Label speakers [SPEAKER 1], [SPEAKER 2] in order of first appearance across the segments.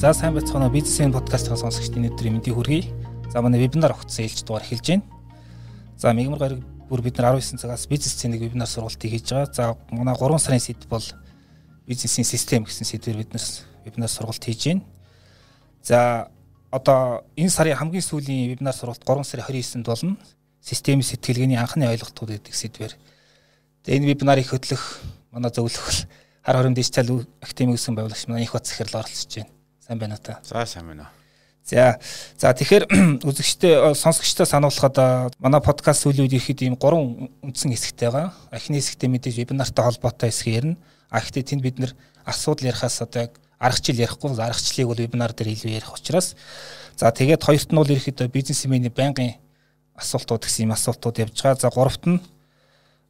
[SPEAKER 1] За сайн байцгаана бизнесийн подкастын сонсогчдын өдрийн мэндийг хүргэе. За манай вебинар огцсон ээлж дугаар эхэлж байна. За мигмар гараг бүр бид нар 19 цагаас бизнес цэнийг вебинар сургалтыг хийж байгаа. За манай 3 сарын сэдв бол бизнесийн систем гэсэн сэдвээр бид нар вебинар сургалт хийж байна. За одоо энэ сарын хамгийн сүүлийн вебинар сургалт 3 сарын 29-нд болно. Системийн сэтгэлгээний анхны ойлголтууд гэдэг сэдвээр. Тэгээ энэ вебинарыг хөтлөх манай зөвлөх хар хором дижитал академи гэсэн байгуулагч манай их бат захирал оролцож байна. Сайн байна уу та?
[SPEAKER 2] За сайн байна уу.
[SPEAKER 1] За за тэгэхээр үзэгчтэй сонсогчтой сануулхад манай подкаст сүүлийн үед ирэхэд ийм гурван үндсэн хэсэгтэй байгаа. Эхний хэсэгтээ мэдээж вебинартай холбоотой хэсэг ярина. А гэхдээ тэнд бид нэр асуудал ярихаас одоо яг аргачлал ярихгүй аргачлалыг бол вебинар дээр илүү ярих учраас за тэгээд хоёрт нь бол ирэхэд бизнесменийн байнгын асуултууд гэсэн юм асуултууд явж байгаа. За гуравт нь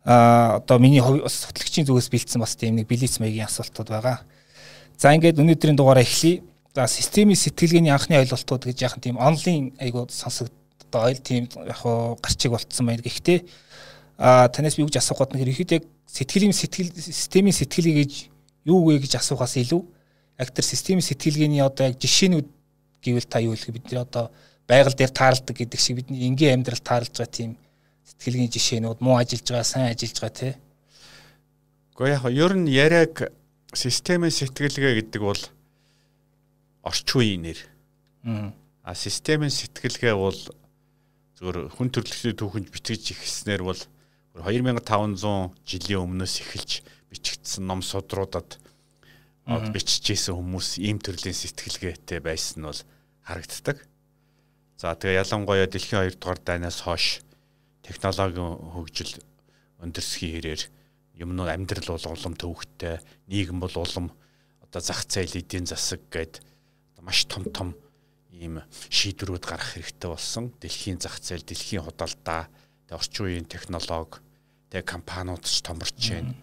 [SPEAKER 1] а одоо миний сутлэгчийн зүгээс бэлдсэн бас тийм нэг билиц маягийн асуултууд байгаа. За ингээд өнөөдрийн дугаараа эхлэе. За системийн сэтгэлгээний анхны ойлголтууд гэж яхан тийм онлайн айгуу сонсогдоо ойл тийм яг гарчиг болцсон байна. Гэхдээ а танаас би юу гэж асуух гээд нэг ихэд яг сэтгэлийн сэтгэл системийн сэтгэлгээ гэж юу вэ гэж асуухаас илүү яг тэр системийн сэтгэлгээний одоо яг жишээнүүд гэвэл та юу хэлэх бид нэр одоо байгаль дээр тааралдаг гэдэг шиг бидний энгийн амьдрал таарлаж байгаа тийм сэтгэлгээний жишээнүүд муу ажиллаж байгаа сайн ажиллаж байгаа тий.
[SPEAKER 2] Гэхдээ яг ер нь яриаг системийн сэтгэлгээ гэдэг бол орчин үеийн нэр. А системийн сэтгэлгээ бол зөвөр хүн төрөлхтний түүхэнд бичиж ихснээр бол 2500 жилийн өмнөөс эхэлж бичигдсэн ном судруудад бичижсэн хүмүүс ийм төрлийн сэтгэлгээтэй байсан нь бол харагддаг. За тэгээ ялангуяа дэлхийн 2 дугаар дайнаас хойш технологийн хөгжил өндөрсгийн хэрээр юм нь амьдрал бол улам төвөгтэй, нийгэм бол улам одоо зах зээл эдийн засаг гэдэг маш том том ийм шийдвэрүүд гарах хэрэгтэй болсон. Дэлхийн зах зээл, дэлхийн худалдаа, орчин үеийн технологи, тэг компаниуд ч томорч байна.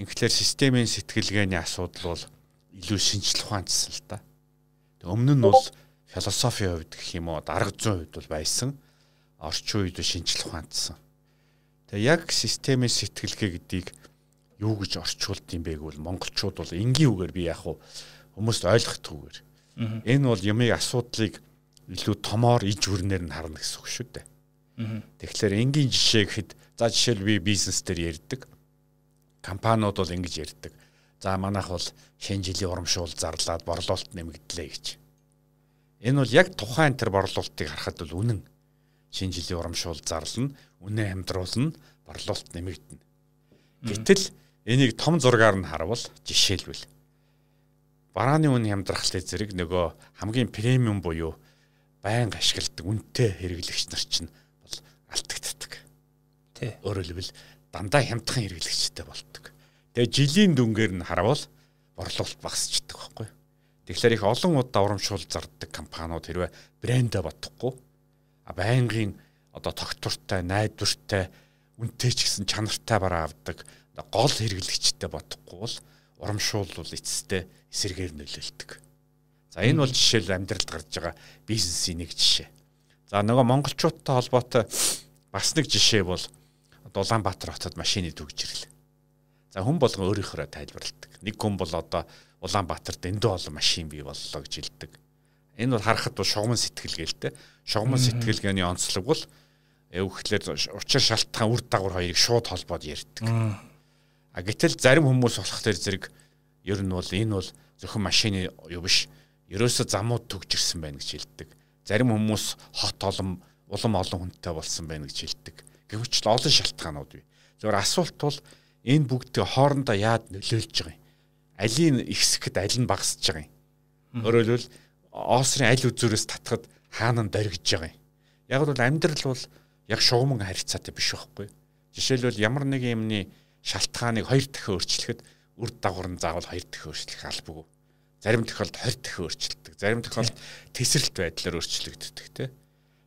[SPEAKER 2] Инхлээр системийн сэтгэлгээний асуудал бол илүү шинжлэх ухаанчсан л та. Тэг өмнө нь бол философийн хувьд гэх юм уу, арга зүйн хувьд бол байсан. Орчин үед шинжлэх ухаанчсан. Тэг яг системийн сэтгэлгээ гэдгийг юу гэж орчуулд юм бэ гэвэл монголчууд бол энгийн үгээр би яг хүмүүст ойлгохдгүйгээр Энэ бол юмыг асуудлыг илүү томоор иж хүрнээр нь харна гэсэн үг шүү дээ. Тэгэхээр энгийн жишээ гэхэд за жишээл би бизнес дээр ярьдаг. Компаниуд бол ингэж ярьдаг. За манайх бол шинэ жилийн урамшуул зарлаад борлуулалт нэмэгдлээ гэж. Энэ бол яг тухайн тэр борлуулалтыг харахад бол үнэн. Шинэ жилийн урамшуул зарлана, үнэ амьдруулна, борлуулалт нэмэгдэнэ. Гэтэл энийг том зургаар нь харавал жишээлбэл барааны үн хямдрахлын зэрэг нөгөө хамгийн премиум буюу байнга ашигладаг үнэтэй хэрэглэгч нар чинь бол алтагддаг. Тий. Хэлбэл дандаа хямдхан хэрэглэгчтэй болдог. Тэгээ жилийн дүнгээр нь харавал борлуулалт багасчдаг байхгүй. Тэгэхээр их олон удаа урамшуул зардаг компаниуд хэрвээ брэндээ бодохгүй а байнгын одоо тогтвортой, найдвартай, үнэтэй ч гэсэн чанартай бараа авдаг гол хэрэглэгчтэй бодохгүй бол урамшуул бол эцэстээ эсэргээр нөлөөлдөг. За энэ бол жишээл амьдралд гарч байгаа бизнесийн нэг жишээ. За нөгөө монголчуудтай холбоотой бас нэг жишээ бол Улаанбаатар хотод машины төгжрөл. За хүн болгон өөрийнхөө тайлбарладаг. Нэг хүн бол одоо Улаанбаатар дэндүү олон машин бий боллоо гэж хэлдэг. Энэ бол харахад бол шугамн сэтгэлгээтэй. Шугамн сэтгэлгээний онцлог бол өвхлээр учир шалтгаан үр дагавар хоёрыг шууд холбоод ярьдаг. А гэтэл зарим хүмүүс болохоор зэрэг ер нь бол энэ бол зөвхөн машины юу биш. Ерөөсө замууд төгжирсэн байна гэж хэлдэг. Зарим хүмүүс хот олон улам олон хүнтэй болсон байна гэж хэлдэг. Гэвч олон шалтгаанууд бий. Зөвхөн асуулт бол энэ бүгдийг хоорондоо яад нөлөөлж байгаа юм. Алийн ихсэхэд аль нь багасж байгаа юм. Өөрөөр хэлбэл оосрын аль үзүүрээс татхад хаана нь дөргиж байгаа юм. Яг бол амьдрал бол яг шугамн харьцаатай биш байхгүй. Жишээлбэл ямар нэг юмны шалтгааныг хоёр дахин өөрчлөхөд үр дагавар нь заавал хоёр дахин өөрчлөх албагүй. Зарим тохиолдолд 20 дахин өөрчлөгдөг. Зарим тохиолдолд тесрэлт байдлаар өөрчлөгддөг тий.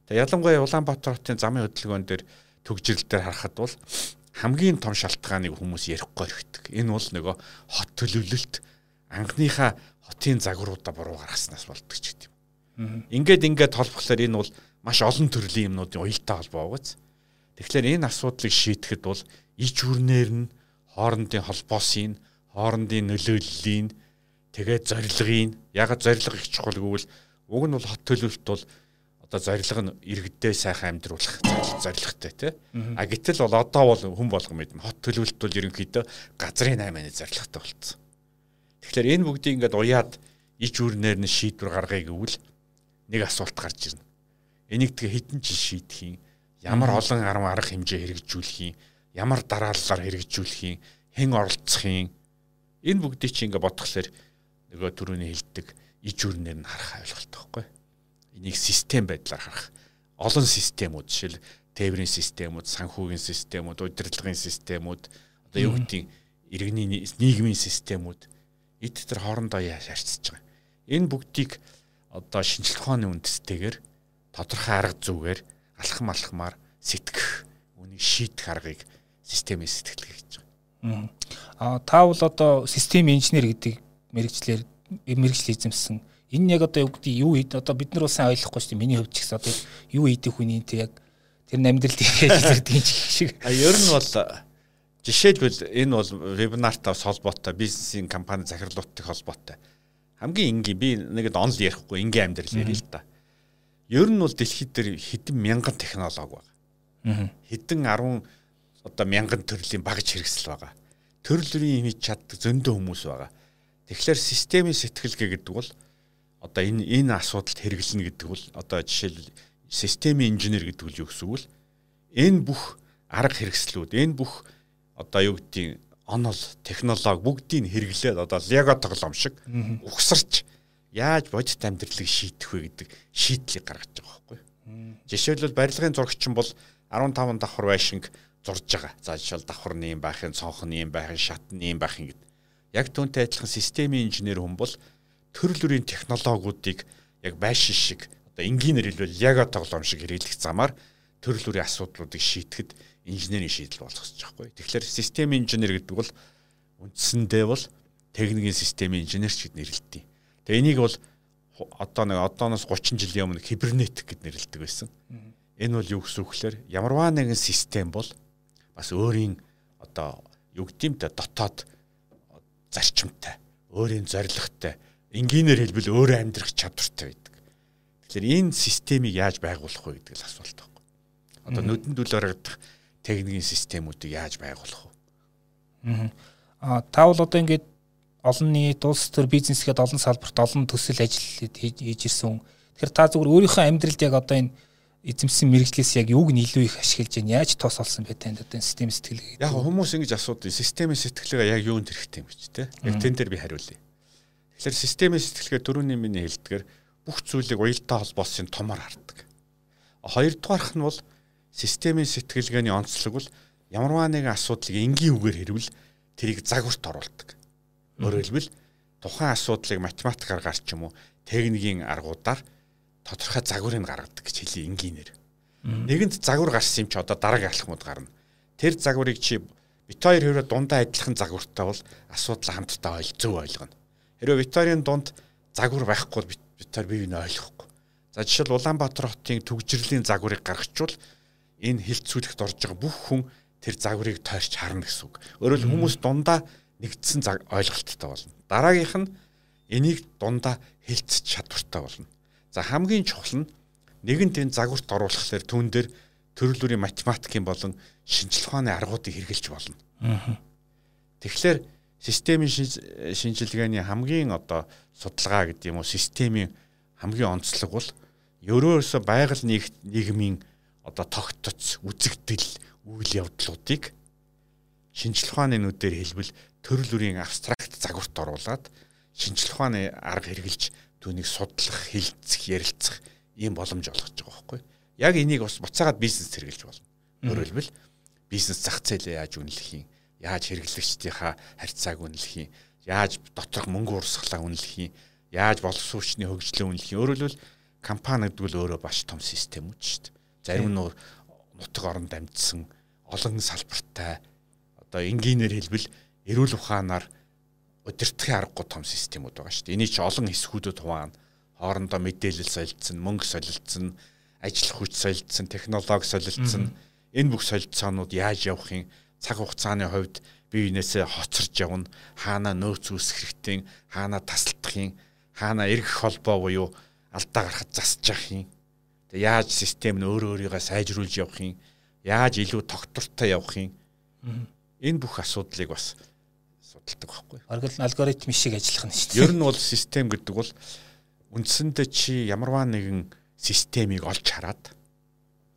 [SPEAKER 2] Тэгээ ялангуяа Улаанбаатар хотын замын хөдөлгөөн дээр төгжрөл дээр харахад бол хамгийн том шалтгааныг хүмүүс ярихгүй орхидог. Энэ бол нөгөө хот төлөвлөлт анхныхаа хотын загваруудаа буруу гаргаснаас болдог ч гэдэг юм. Ингээд ингээд толбохлоор энэ бол маш олон төрлийн юмнуудын уялдаа холбоо байгааз. Тэгэхээр энэ асуудлыг шийдэхэд бол ич хүрнээр нь хоорондын холбоосын, хоорондын нөлөөллийн Тэгээд зорилгын ягаад зорилго их чухал гэвэл уг нь бол хот төлөвлөлт бол одоо зорилго нь иргэдээ сайхан амьдруулах зорилготой тий. А гэтэл бол одоо бол хүн болгон мэднэ хот төлөвлөлт бол ерөнхийдөө газрын 8-ны зорилготой болцсон. Тэгэхээр энэ бүгдийг ингээд уяад ич үрнээр нь шийдвэр гаргая гэвэл нэг асуулт гарч ирнэ. Энийг тэгээ хідэн жил шийдэх юм. Ямар олон арга хэмжээ хэрэгжүүлэх юм. Ямар дараалалаар хэрэгжүүлэх юм. Хэн оролцох юм. Энэ бүгдийг чи ингээд бодглохлоор нөгөө түрүүний хэлдэг иж үрнээр нь харах ойлголт байхгүй. Энийг систем байдлаар харах. Олон системүүд жишээл тээврийн системүүд, санхүүгийн системүүд, удирдлагын системүүд, одоо юу гэдгийг иргэний нийгмийн системүүд эд тэр хоорондоо яаж харьцаж байгаа. Энэ бүгдийг одоо шинжилгээ ухааны үндэстэйгээр тодорхой арга зүйгээр алхам алхмаар сэтгэх, үнийг шийдэх аргыг системийн сэтгэлгээ гэж байгаа.
[SPEAKER 1] Аа та бол одоо систем инженер гэдэг мэрэгчлэр мэрэгжил эзэмсэн. Энэ яг одоо юу гэдэг юу хэд одоо бид нар улсын ойлгохгүй шүү дээ. Миний хувьд ч гэсэн одоо юу хийдэг хүний те яг тэр амьдралд хийж ирдэг юм шиг.
[SPEAKER 2] А ер нь бол жишээлбэл энэ бол вебинартаа холбоотой бизнесийн компани захирлуудтай холбоотой. Хамгийн энгийн би нэгэд онл ярихгүй энгийн амьдрал ярил л да. Ер нь бол дэлхийд дээр хэдэн мянган технологи байгаа. Хэдэн 10 одоо мянган төрлийн багж хэрэгсэл байгаа. Төрөл бүрийн хийж чаддаг зөндөө хүмүүс байгаа. Тэгэхээр системийн сэтгэлгээ гэдэг бол одоо энэ энэ асуудалд хэрэглэнэ гэдэг бол одоо жишээл системийн инженер гэдэг нь юу гэсэн үг вэ? Энэ бүх арга хэрэгслүүд, энэ бүх одоо юу гэдгийг онол, технологи бүгдийг хэрэглээд одоо лего тоглоом шиг угсарч яаж бодит амьдралыг шийдэх вэ гэдэг шийдлийг гаргаж байгаа байхгүй. Жишээлбэл барилгын зурагч бол 15 давхар байшинг зурж байгаа. За жишээл давхар нэм байхын, цонх нэм байхын, шат нэм байхын гэдэг яг түүнтэй адилхан системийн инженер хүн бол төрөл бүрийн технологиудыг яг байшин шиг одоо энгийнээр хэлбэл яга тоглоом шиг хэрэглэх замаар төрөл бүрийн асуудлуудыг шийдэхэд инженерийн шийдэл болгосож байгаа байхгүй. Тэгэхээр системийн инженер гэдэг бол үндсэндээ бол техникийн системийн инженер ч гэд нэрлэдэг. Тэгээ энийг бол одоо нэг одооноос 30 жилийн өмнө кибернетик гэд нэрлэдэг байсан. Энэ бол юу гэсэн үг гэхээр ямарваа нэгэн систем бол бас өөрийн одоо юу гэдэмтэй дотоод зарчимтай, өөрийн зорилготой, энгийнээр хэлбэл өөрөө амьдрах чадвартай байдаг. Тэгэхээр энэ системийг яаж байгуулах вэ гэдэг л асуулт байна. Одоо нүдэнд үл орогдох техникийн системүүдийг яаж байгуулах
[SPEAKER 1] вэ? Аа та бол одоо ингээд олон нийт улс төр бизнес гээд олон салбарт олон төсөл ажил хийж ирсэн. Тэгэхээр та зүгээр өөрийнхөө амьдралд яг одоо энэ эзэмсэн мэрэгчлээс яг юуг нь илүү их ашиглаж байна? Яаж тоос олсон бэ танд одоо систем сэтгэлгээ?
[SPEAKER 2] Яг хүмүүс ингэж асуудаг. Системийн сэтгэлгээ яг юунд хэрэгтэй юм бэ те? Яг тэн дээр би хариулъя. Тэгэхээр системийн сэтгэлгээ дөрөвний миний хэлдгээр бүх зүйлийг уялдаа холбоосон томор хардаг. Хоёрдугаарх нь бол системийн сэтгэлгээний онцлог бол ямарваа нэгэн асуудлыг энгийн үгээр хэрвэл тэрийг загварт оруулдаг. Өөрөөр хэлбэл тухайн асуудлыг математикаар гарч юм уу техникийн аргуудаар тодорхой загварыг гаргадаг гэж хэлий энгийнээр. Нэгэнд загвар гарсан юм чи одоо дараагийн алхмууд гарна. Тэр загварыг чи бит хоёр хэрэг дундаа адилхан загвартай бол асуудал хамтдаа ойл зөв ойлгоно. Хэрвээ Викторийн дунд загвар байхгүй бол бит хоёр бие биенээ ойлгохгүй. За жишээл Улаанбаатар хотын төгжрлийн загварыг гаргачвал энэ хилцүүлэхт орж байгаа бүх хүн тэр загварыг тойрч харна гэсэн үг. Өөрөөр хүмүүс дундаа нэгдсэн ойлголттой болно. Дараагийнх нь энийг дундаа хилцэж чадвартай болно. За хамгийн чухал нь нэгэнт энэ загварт оруулахлаар түүн дээр төрөл бүрийн математикийн болон шинжилгээ ухааны аргуудыг хэрэгжилж болно. Тэгэхээр системийн шинжилгээний хамгийн одоо судалгаа гэдэг юм уу системийн хамгийн онцлог бол ерөөсө байгаль нийгмийн одоо тогтцол үзэгдэл үйл явдлуудыг шинжилгээ ухааны нүдээр хэлбэл төрөл бүрийн абстракт загварт оруулаад шинжилгээ ухааны арга хэрэгжилж түүнийг судлах, хилцэх, ярилцах ийм боломж олгож байгаа байхгүй. Яг энийг бас буцаагаад бизнес хэрэгжилж болно. Өөрөөр хэлбэл бизнес зах зээлээ яаж үнэлэх юм, яаж хэрэглэгчдийнхаа харьцааг үнэлэх юм, яаж доторх мөнгө урсгалаа үнэлэх юм, яаж боловсруучны хөгжлөө үнэлэх юм. Өөрөөр хэлбэл компани гэдэг нь өөрөө баш том системүүд шүү дээ. Зарим нь нутаг оронд амьдсан олон салбартай одоо энгийнээр хэлбэл эрүүл ухаанаар удирдахын аргагүй том системүүд байгаа шүү дээ. Эний чи олон хэсгүүдэд хуваана. Хоорондоо мэдээлэл солилцсон, мөнгө солилцсон, ажиллах хүч солилцсон, технологи солилцсон. Энэ бүх солилцоонууд яаж явах юм? Цаг хугацааны хувьд бие биенээсээ хоцорж явна, хаана нөөц хэрэгтэй, хаана тасалдах юм, хаана эргэх холбоо буюу алдаа гарахад засаж явах юм. Тэг яаж систем нь өөрөө өөрийгөө сайжруулж явах юм, яаж илүү тогтвортой явах юм. Энэ бүх асуудлыг бас судалдаг байхгүй.
[SPEAKER 1] Алгоритм шиг ажиллах нь шүү дээ.
[SPEAKER 2] Ер нь бол систем гэдэг бол үндсэндээ чи ямарваа нэгэн системийг олж хараад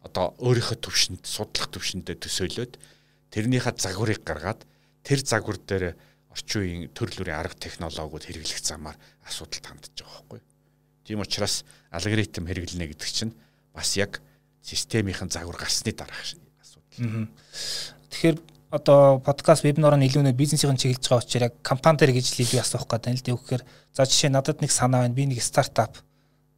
[SPEAKER 2] одоо өөрийнхөө төвшөнд судлах төвшөндөө төсөөлөөд тэрнийхээ загварыг гаргаад тэр загвар дээр орчин үеийн төрөл бүрийн арга технологиуд хэрэглэх замаар асуудалд хандж байгаа байхгүй. Тийм учраас алгоритм хэрэглэнэ гэдэг чинь бас яг системийнхэн загвар гарсны дараах асуудал.
[SPEAKER 1] Тэгэхээр одоо подкаст вебинараар илүү нэ бизнесийн чиглэж байгаа учраас яг компани дээр гэж л илүү асуух гэдэг нь л дээ. Үгээр за жишээ надад нэг санаа байна. Би нэг стартап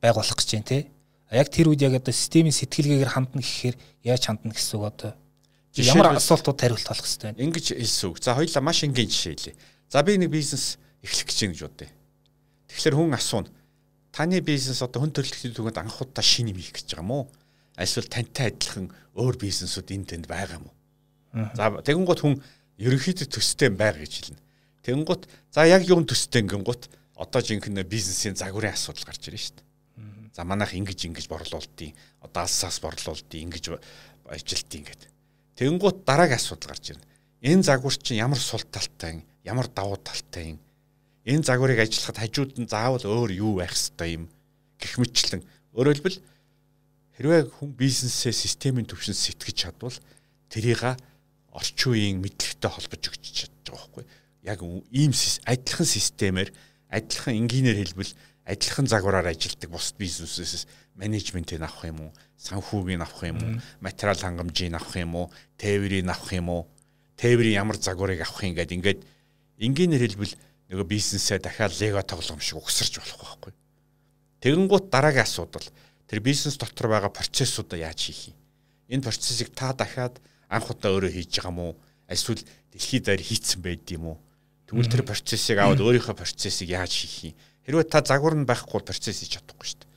[SPEAKER 1] байгуулах гэж байна те. Яг тэр үед яг одоо системийн сэтгэлгээгээр хандна гэхээр яаж хандна гэсэн үг одоо ямар асуултууд хариулт болох хэрэгтэй
[SPEAKER 2] вэ? Ингэж хэлсэн үг. За хоёулаа маш энгийн жишээ хэлье. За би нэг бизнес эхлэх гэж байна гэж бодъё. Тэгэхээр хүн асууна. Таны бизнес одоо хүн төрөлхтний түгэнд анхудаа шинэ юм хийх гэж байгаа мó? Эсвэл тантай адилхан өөр бизнесүүд энд тэнд байгаа мó? За тэгэнгუთ хүн ерөнхийдөө төстэй байр гэж хэлнэ. Тэгэнгуთ за яг юм төстэй ингэнгуთ одоо жинхэнэ бизнесийн загварын асуудал гарч ирнэ шүү дээ. За манайх ингэж ингэж борлуулдیں۔ Одоо алсаас борлуулдیں۔ Ингэж ажилтیں гэдэг. Тэгэнгуთ дараагийн асуудал гарч ирнэ. Энэ загвар чинь ямар сул талтай юм? Ямар давуу талтай юм? Энэ загварыг ажиллахад хажууд нь заавал өөр юу байх ёстой юм? Гэх мэтчлэн өөрөөр хэлбэл хэрвээ хүн бизнесээ системийн төвшөнд сэтгэж чадвал тэрийг орчин үеийн мэдлэгтэй холбож өгч чадж байгаа байхгүй. Яг ийм адилхан системээр адилхан энгийнээр хэлбэл адилхан загвараар ажилдаг бусад бизнесээс менежментийг авах юм уу санхүүгийг авах юм уу материал хангамжийг авах юм уу тээврийг авах юм уу тээврийн ямар загварыг авах юм гээд ингээд энгийнээр хэлбэл нөгөө бизнесээ дахиад лего тоглоом шиг угсарч болох байхгүй. Тэгэнгუთ дараагийн асуудал тэр бизнес дотор байгаа процессуудаа яаж хийх юм? Энэ процессыг та дахиад анх удаа өөрөө хийж байгаа мó. Эсвэл дэлхийд даяар хийцэн байд юм уу? Тэгвэл тэр процессыг аваад өөрийнхөө процессыг яаж хийх юм? Хэрвээ та загвар нь байхгүй процесс хийж чадахгүй шүү дээ.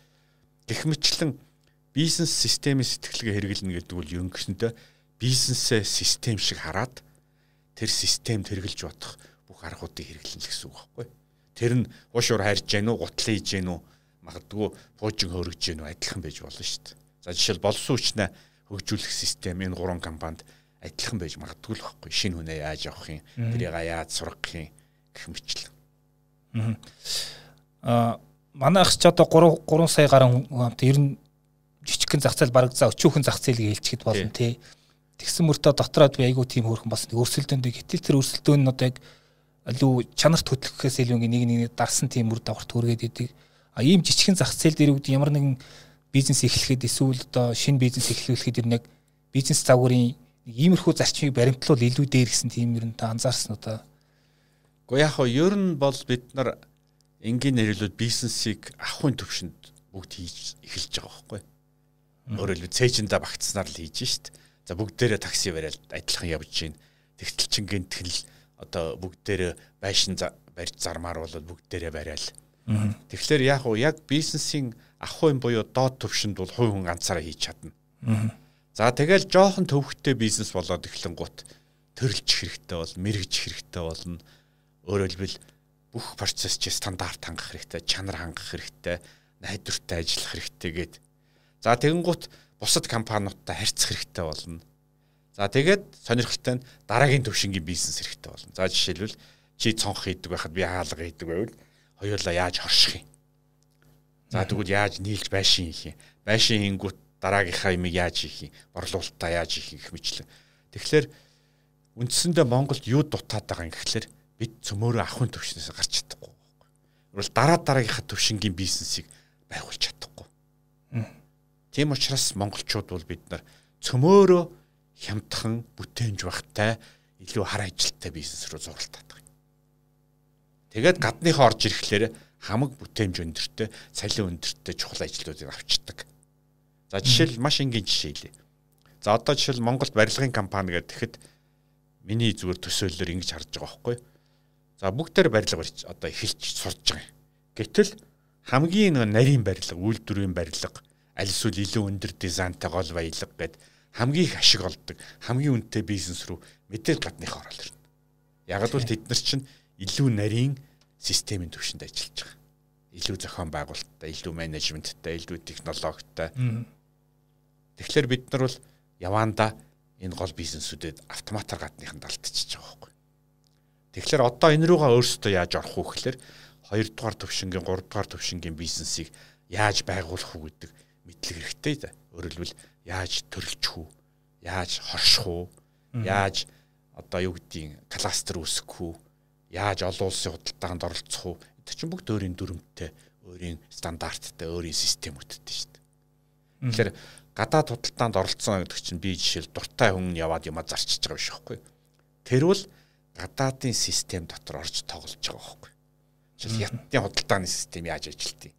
[SPEAKER 2] Гэх мэтлэн бизнес системийн сэтгэлгээ хэрэглэнэ гэдэг бол ерөнхийдөө бизнесээ систем шиг хараад тэр системд хэрэгжилж бодох бүх аргуудыг хэрэглэнэ гэсэн үг байхгүй. Тэр нь уушуур хайрж гэнэ үү гутлын хийж гэнэ үү магадгүй буужин хөргөж гэнэ үү адилхан байж болно шүү дээ. За жишээл болсон үчнээ хөгжүүлэх систем энэ гурван компанид адилхан байж магадгүй л байхгүй. Шинэ хүнээ яаж авах юм? Тэрийг яаж сургах юм? гэх мэтлэн.
[SPEAKER 1] Аа манай ах ч одоо 3 3 сая гаруй хамт ер нь жижигхэн зах зээл бараг за өчүүхэн зах зээлийг хэлчихэд болно тий. Тэгсэн мөртөө дотроод би айгуу тийм хөөрхөн бас нэг өрсөлдөөнд гэтэл тэр өрсөлдөөн нь одоо яг илүү чанарт хөтлөхөөс илүү нэг нэг дарсан тийм үр дагаварт хүргээд идэг. А ийм жижигхэн зах зээл дээр үгд ямар нэгэн бизнес эхлэхэд эсвэл одоо шинэ бизнес эхлүүлэхэд ер нь яг бизнес загварын иймэрхүү зарчмыг баримтлуул илүү дээр гэсэн тийм ер нь та анзаарсан уу та?
[SPEAKER 2] Гэхдээ яг хоо ер нь бол бид нар энгийн нэрлүүд бизнесийг ахын төвшөнд бүгд хийж эхэлж байгаа байхгүй. Өөрөөр хэлбэл цээжиндээ багтснаар л хийж шít. За бүгдээрээ такси бариад адилхан явж гин. Тэгтэл чин гинтгэл одоо бүгдээрээ байшин барьж зармаар бол бүгдээрээ бариад. Тэгэхээр яг уу яг бизнесийн ах хүн буюу доод төвшөнд бол хувь хүн ганцаараа хийж чадна. За тэгэл жоохон төвхтэй бизнес болоод эхлэн гут төрөлж хэрэгтэй бол мэрэгж хэрэгтэй болно. Өөрөөр хэлбэл бүх процесс чи стандарт хангах хэрэгтэй, чанар хангах хэрэгтэй, найдвартай ажиллах хэрэгтэй гээд. За тэгэн гут бусад компаниудтай харьцах хэрэгтэй болно. За тэгээд сонирхолтой нь дараагийн төвшингийн бизнес хэрэгтэй болно. За жишээлбэл чи цонх хийдэг байхад би хаалга хийдэг байвал хоёулаа яаж хорших юм За тэгвэл яаж нийлж байшин хийх юм? Байшин хийнгүүт дараагийнхаа юмыг яаж хийх юм? Борлуулалтаа яаж хийх гэх мэтлэн. Тэгэхээр үндсэндээ Монголд юу дутаад байгаа юм гэхэлэр бид цөмөөрөө ахын төвшнөөс гарч чадахгүй байхгүй. Өөрөлд дараа дараагийнхаа төвшингийн бизнесийг байгуулж чадахгүй. Тийм учраас монголчууд бол бид нар цөмөөрөө хямдхан бүтээнж багтай илүү хар ажилттай бизнес рүү зурлаад байгаа. Тэгээд гадныхаа орж ирэхлээр хамаг бүтээмж өндөртэй, цалин өндөртэй чухал ажлуудыг авчдаг. За жишээл маш энгийн жишээ хэлье. За одоо жишээл Монголд барилгын компани гэдэг тэгэхэд миний зүгээр төсөөллөөр ингэж харж байгаа байхгүй. За бүгдээр барилга барьж одоо эхэлж сурж байгаа юм. Гэтэл хамгийн нэг нарийн барилга, үйлдвэрийн барилга, аль эсвэл илүү өндөр дизайнтай гол баялаг гэд хамгийн их ашиг олдог, хамгийн үнэтэй бизнес рүү мэдээлэл гадных орол ирнэ. Яг л тэд нар чинь илүү нарийн системийн төвшөнд ажиллаж байгаа. Илүү зохион байгуулалттай, илүү менежменттэй, илүү технологитой. Тэгэхээр бид нар бол яваанда энэ гол бизнесүүдэд автоматар гадныхан далтчихж байгаа байхгүй. Тэгэхээр одоо энэ рүүгээ өөрсдөө яаж орох вэ гэхээр 2 дугаар төвшингийн 3 дугаар төвшингийн бизнесийг яаж байгуулах уу гэдэг мэдлэг хэрэгтэй да. Хэлбэл яаж төрөлжих үү? Яаж хорших уу? Яаж одоо юу гэдгийг кластер үүсгэх үү? Яаж олон улсын худалдаанд оролцох уу? Это чинь бүгд өөрийн дүрмтэй, өөрийн стандарттай, өөрийн системүүдтэй шүү дээ. Тэгэхээр гадаад худалдаанд оролцсон гэдэг чинь би жишээл дуртай хүн яваад юма зарчиж байгаа биш байхгүй. Тэрвэл гадаадын систем дотор орж тоглож байгаа байхгүй. Жишээл хятадын худалдааны систем яаж ажилтгийг.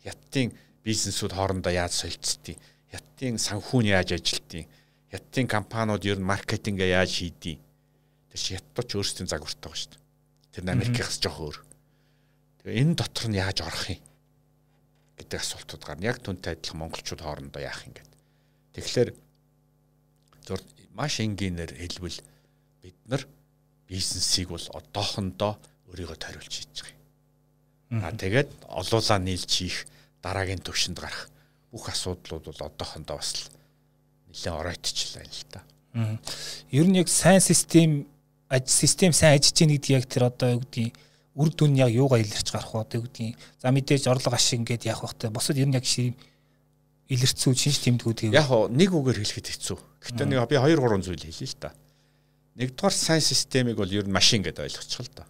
[SPEAKER 2] Хятадын бизнесүүд хоорондоо яаж солилцдгийг хятадын санхүү нь яаж ажилтгийг хятадын компаниуд ер нь маркетингээ яаж хийдгийг тэр чи хятад ч өөрсдийн загвартай байгаа шүү дээ тэр нь Америкээс жоох өөр. Тэгээ энэ дотор нь яаж орох юм гэдэг асуултууд гарна. Яг түнтэй адилхан монголчууд хоорондоо яах юм гээд. Тэгэхээр зур маш энгийнээр хэлбэл бид нар бизнесийг бол одоохондоо өөрийгөө тариулж хийж байгаа юм. А тэгээд олуулаа нийлж хийх дараагийн төвшөнд гарах бүх асуудлууд бол одоохондоо бас нэлээд оройтчлаа л да.
[SPEAKER 1] Ер нь яг сайн систем систем сайн ажиллаж байгаа гэдэг яг тэр одоо юу гэдгийг үр дүн яг юугаа илэрч гарах вэ гэдгийг за мэдээж орлого ашиг ингээд яах вэ босод ер нь яг ширим илэрцүү шинж тэмдгүүдийг
[SPEAKER 2] яг нэг үгээр хэлэхэд хэцүү. Гэхдээ нэг би 2 3 зүйл хэлье л да. Нэгдүгээр сайн системийг бол ер нь машин гэдээ ойлгочих л да.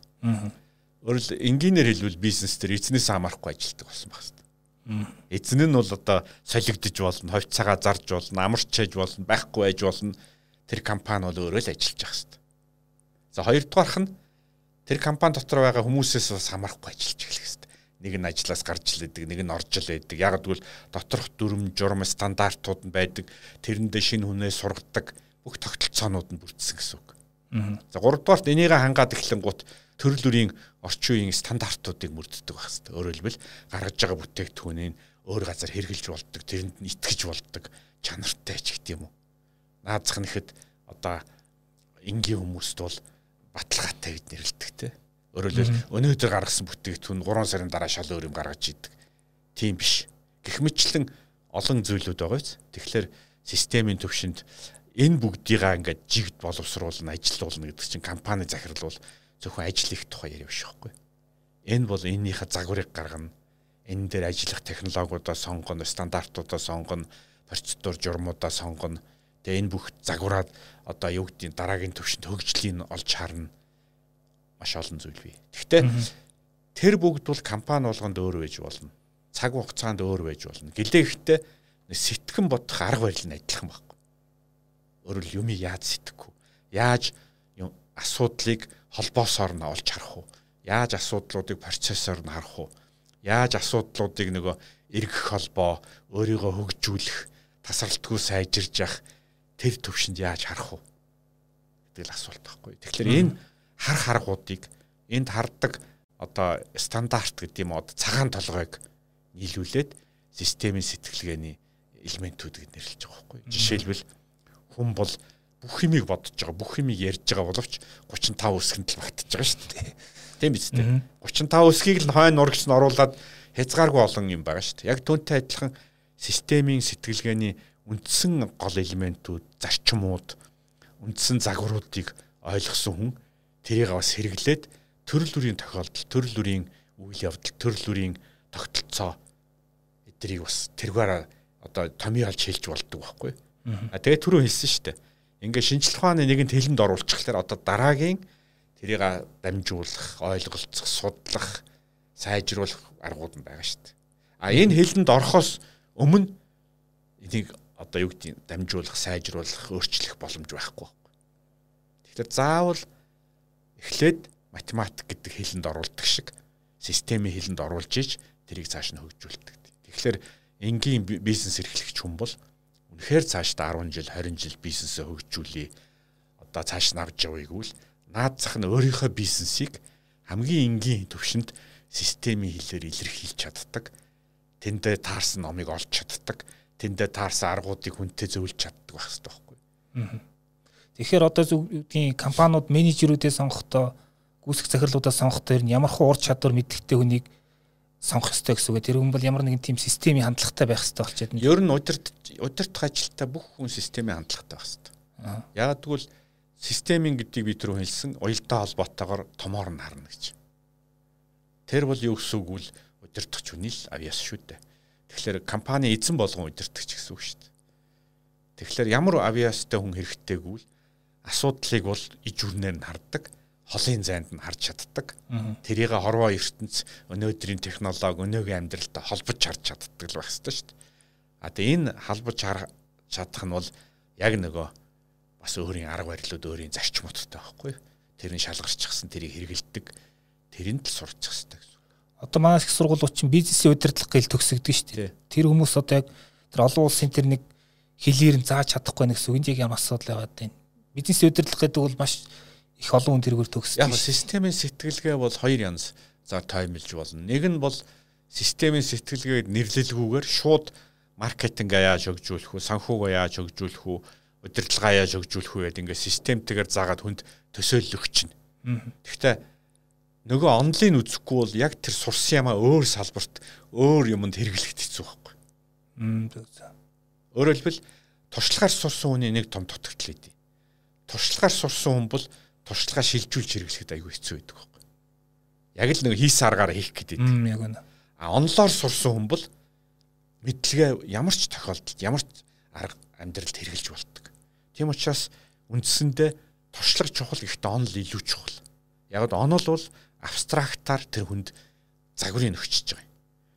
[SPEAKER 2] Өөрөлд энгийнээр хэлбэл бизнес төр эзнээс хамаарахгүй ажилладаг болсон баг хэвээр. Эзэн нь бол одоо солигдож болно, ховцаага зарж болно, амарч чаж болно, байхгүй байж болно. Тэр компани бол өөрөө л ажиллаж. За хоёрдугаарх нь тэр компани дотор байгаа хүмүүсээс бас хамаарахгүй ажиллаж эхлэх хэвээр. Нэг нь ажлаас гарч л идэг, нэг нь орж л идэг. Яг гэвэл доторх дүрм, журам стандартууд нь байдаг. Тэрэндээ шинэ хүнээ сургадаг бүх тогтолцоонууд нь бүрдсэн гэсэн үг. За гуравдугаарт энийг хангаад эхлэн гут төрөл бүрийн орчин үеийн стандартуудыг мөрддөг байх хэрэгтэй. Өөрөөр хэлбэл гаргаж байгаа бүтээгдэхүүнийг өөр газар хэрглэж болдог, тэрэнд нь итгэж болдог чанартай ч гэдэг юм уу. Наазах нэхэд одоо энгийн хүмүүст бол баталгаатай гэж нэрлэдэг те. Өөрөөр өнөөдөр гаргасан бүтээгдэхүүн 3 сарын дараа шал өөр юм гаргаж идэг. Тийм биш. Гэх мэтлэн олон зүйлүүд байгаа биз. Тэгэхээр системийн төвшөнд энэ бүгдийгаа ингээд жигд боловсруулна, ажилуулна гэдэг чинь компани захирал бол зөвхөн ажил их тухай яриа биш байхгүй. Энэ бол эннийхээ загварыг гаргана. Энэ дээр ажиллах технологиудаа сонгоно, стандартуудаа сонгоно, процедур журмуудаа сонгоно. Тэгээ энэ бүх загвараад одоо юу гэдгийг дараагийн төвшөнд хөгжлийг олж харна. Маш олон зүйл бий. Гэхдээ тэр бүгд бол компани болгонд өөр байж болно. Цаг хугацаанд өөр байж болно. Гэлээ ихтэй сэтгэн бодох арга барил нь адилхан байхгүй. Өөрөөр юм яаж сэтгэхгүй. Яаж асуудлыг холбоосоор нь олж харах уу? Яаж асуудлуудыг процессор нь харах уу? Яаж асуудлуудыг нөгөө эргэх холбоо өөрийгөө хөгжүүлэх, тасралтгүй сайжирж явах тэр төвшөнд яаж харах уу? гэдэг л асуулт байхгүй. Тэгэхээр энэ хар харгуудыг энд харддаг одоо стандарт гэдэг юм уу цагаан толгойг нийлүүлээд системийн сэтгэлгээний элементүүд гэж нэрлэж байгаа байхгүй. Жишээлбэл хүн бол бүх юмыг бодож байгаа, бүх юмыг ярьж байгаа боловч 35 өсгөнд л багтаж байгаа шүү дээ. Тийм биз дээ. 35 өсгийг л хойно нурагч нь оруулаад хязгааргүй олон юм байгаа шүү дээ. Яг түүнтэй адилхан системийн сэтгэлгээний үндсэн гол элементүүд, зарчмууд, үндсэн загваруудыг ойлгосон хүн тэрийг бас хэрэглээд төрөл бүрийн тохиолдол, төрөл бүрийн үйл явдал, төрөл бүрийн тогтолцоо эдрийг бас тэргээр одоо томьёолж хэлж болдог байхгүй. А тэгээ түрүү хэлсэн шүү дээ ингээ шинжлэх ухааны нэгэн тэлэнд оруулчихлаар одоо дараагийн тэрийг дамжуулах, ойлголцох, судлах, сайжруулах аргууд нь байгаа шүү дээ. А энэ хэлэнд орохоос өмнө энийг одоо юу гэдэг дамжуулах, сайжруулах, өөрчлөх боломж байхгүй байхгүй. Тэгэхээр заавал эхлээд математик гэдэг хэлэнд оруулдаг шиг системийн хэлэнд оруулж иж тэрийг цааш нь хөгжүүлдэг. Тэгэхээр энгийн бизнес эрхлэгч хүн бол үнэхээр цаашдаа 10 жил 20 жил бизнесээ хөгжүүлээ одоо цааш нь авч явъя гэвэл наадзах нь өөрийнхөө бизнесийг хамгийн энгийн төвшөнд системийн хэлээр илэрхийлж чаддаг тэндээ таарсан номыг олж чаддаг тэндээ таарсан аргуудыг хүнтэй зөвлөж чаддаг байх хэрэгтэй байхгүй.
[SPEAKER 1] Тэгэхээр одоо зүгдгийн компаниуд менежерүүдээ сонгохдоо гүйцэх захирлуудаа сонгохдоо ямар хуу ур чадвар мэддэгтэй хүнийг сонгох ёстой гэсэн үг. Тэр хүн бол ямар нэгэн тийм системийн хандлагатай байх ёстой болчиход
[SPEAKER 2] байна. Ер нь удирд удирдах ажилтаа бүх хүн системийн хандлагатай байх ёстой. Ягаад гэвэл системийн гэдгийг би түрүү хэлсэн уялдаа холбоотойгоор томоор нь харна гэж. Тэр бол юу гэсэн үг вэ? Удирдах хүний л авьяас шүү дээ. Тэгэхээр компани эзэн болгон удирдах ч гэсэн үг шүү дээ. Тэгэхээр ямар авьяастай хүн хэрэгтэйг үл асуудлыг бол ижүрнээр нь харддаг холын зайд нь харж чаддаг. Тэрийг хорвоо ертөнц өнөөдрийн технологи өнөөгийн амьдралтай холбож харж чаддаг л байх ёстой шүү дээ. А тэгээ энэ холбож чадах нь бол яг нөгөө бас өөрийн арга барилууд өөрийн зарчмуудтай байхгүй. Тэр нь шалгарчихсан тэрийг хэрэгэлдэг. Тэрэнд л хэрэгтэй гэсэн.
[SPEAKER 1] Одоо манай их сургуулиуд чинь бизнесийн удирдлага гээл төгсөгдөг шүү дээ. Тэр хүмүүс одоо яг тэр олон улсын тэр нэг хэлээр нь зааж чадахгүй нэг гэсэн үг ямар асуудал байгаад байна. Бизнесийн удирдлага гэдэг бол маш их олон хүн тэргээр төгсдөг.
[SPEAKER 2] Яг системийн сэтгэлгээ бол хоёр янз за таймлж болно. Нэг нь бол системийн сэтгэлгээг нэрлэлгүйгээр шууд маркетинг яаж өгжүүлэх үү, санхугаа яаж өгжүүлэх үү, удирдлагаа яаж өгжүүлэх үү гэдэг ингээ системтэйгээр заагаад хүнд төсөөлөх чинь. Гэхдээ нөгөө онлайн үзэхгүй бол яг тэр сурсан юмаа өөр салбарт өөр юмд хэрэглэхэд хэцүү байхгүй. Өөрөөр хэлбэл туршлагаар сурсан хүний нэг том дутагдал өгдөө. Туршлагаар сурсан хүн бол туршлагаа шилжүүлж хэрэглэхэд аюу хэцүү байдаг байхгүй. Яг л нэг хийсэн аргаар хийх гэдэг.
[SPEAKER 1] Яг үнэ.
[SPEAKER 2] А онлоор сурсан хүн бол мэдлэгээ ямар ч тохиолдолд ямар ч арга амьдралд хэрэгжилж болдог. Тийм учраас үндсэндээ туршлага чухал гэхдээ онл илүү чухал. Яг нь онол бол абстрактаар тэр хүнд загварыг өгчөж байгаа юм.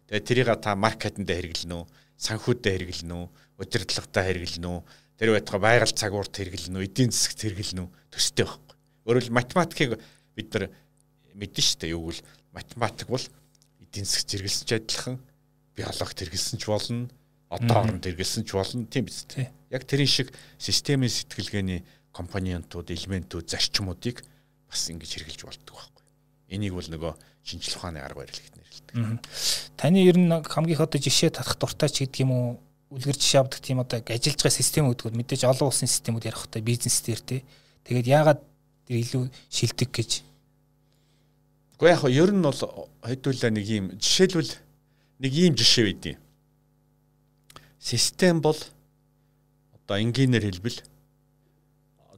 [SPEAKER 2] Тэгээ тэрийг та маркетинд хэрэглэнэ үү, санхүүдэд хэрэглэнэ үү, удирдлагатай хэрэглэнэ үү, тэр байтугай байгаль цагуурт хэрэглэнэ үү, эдийн засагт хэрэглэнэ үү төстэй байхгүй. Өөрөөр хэл математикийг бид нар мэднэ шүү дээ. Юу гэвэл математик бол эдийн засгт хэрэгэлсэн ч адилхан, биологид хэрэгэлсэн ч болно, одоо оронд хэрэгэлсэн ч болно, тийм биз дээ. Яг тэрийн шиг системийн сэтгэлгээний компонентууд, элементүүд, зарчмуудыг бас ингэж хэрэгжилж болдог байхгүй. Энийг бол нөгөө шинжлэх ухааны арга барил гэж нэрлэдэг.
[SPEAKER 1] Таны ер нь хамгийн их одоо жишээ татах дуртай ч гэдэг юм уу үлгэр жишээ авдаг тийм одоо ажиллаж байгаа систем үүдгүүд мэдээж олон улсын системүүд ярих хэрэгтэй бизнес дээр тий. Тэгээд яагаад илүү шилдэг гэж.
[SPEAKER 2] Уу яг ер нь бол хэдүүлээ нэг юм жишээлбэл нэг ийм жишээ байдیں۔ Систем бол одоо энгийнээр хэлбэл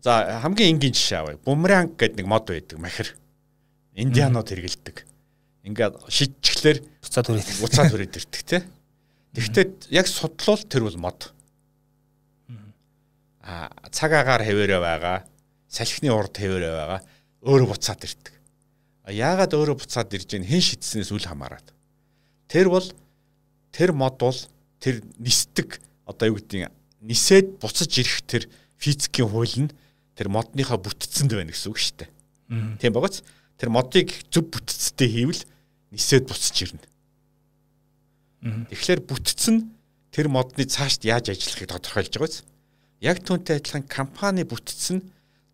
[SPEAKER 2] за хамгийн энгийн жишээ авъя. Бумеранг гэдэг нэг мод байдаг махир. Индианууд хэрэгэлдэг. Ингээд шидчихлэр
[SPEAKER 1] буцаад хүрээд
[SPEAKER 2] буцаад хүрээд ирдэг тий. Тэгвэл яг судлал тэр бол мод. А цаг агаар хэвээрээ байгаа салхины урд хэвээрээ байгаа өөрөө буцаад ирдэг. Яагаад өөрөө буцаад ирж ийн хэн шийдснээс үл хамааран. Тэр бол тэр мод бол тэр нисдэг одоо юу гэдгийг нисээд буцаж ирэх тэр физикийн хууль нь тэр модныхаа бүтцэнд байна гэсэн үг шүү дээ. Тийм багц. Тэр модыг зөв бүтцтэй хийвэл нисээд буцаж ирнэ. Тэгэхээр бүтц нь тэр модны цаашд яаж ажиллахыг тодорхойлж байгаа биз. Яг түүнтэй адилхан компани бүтц нь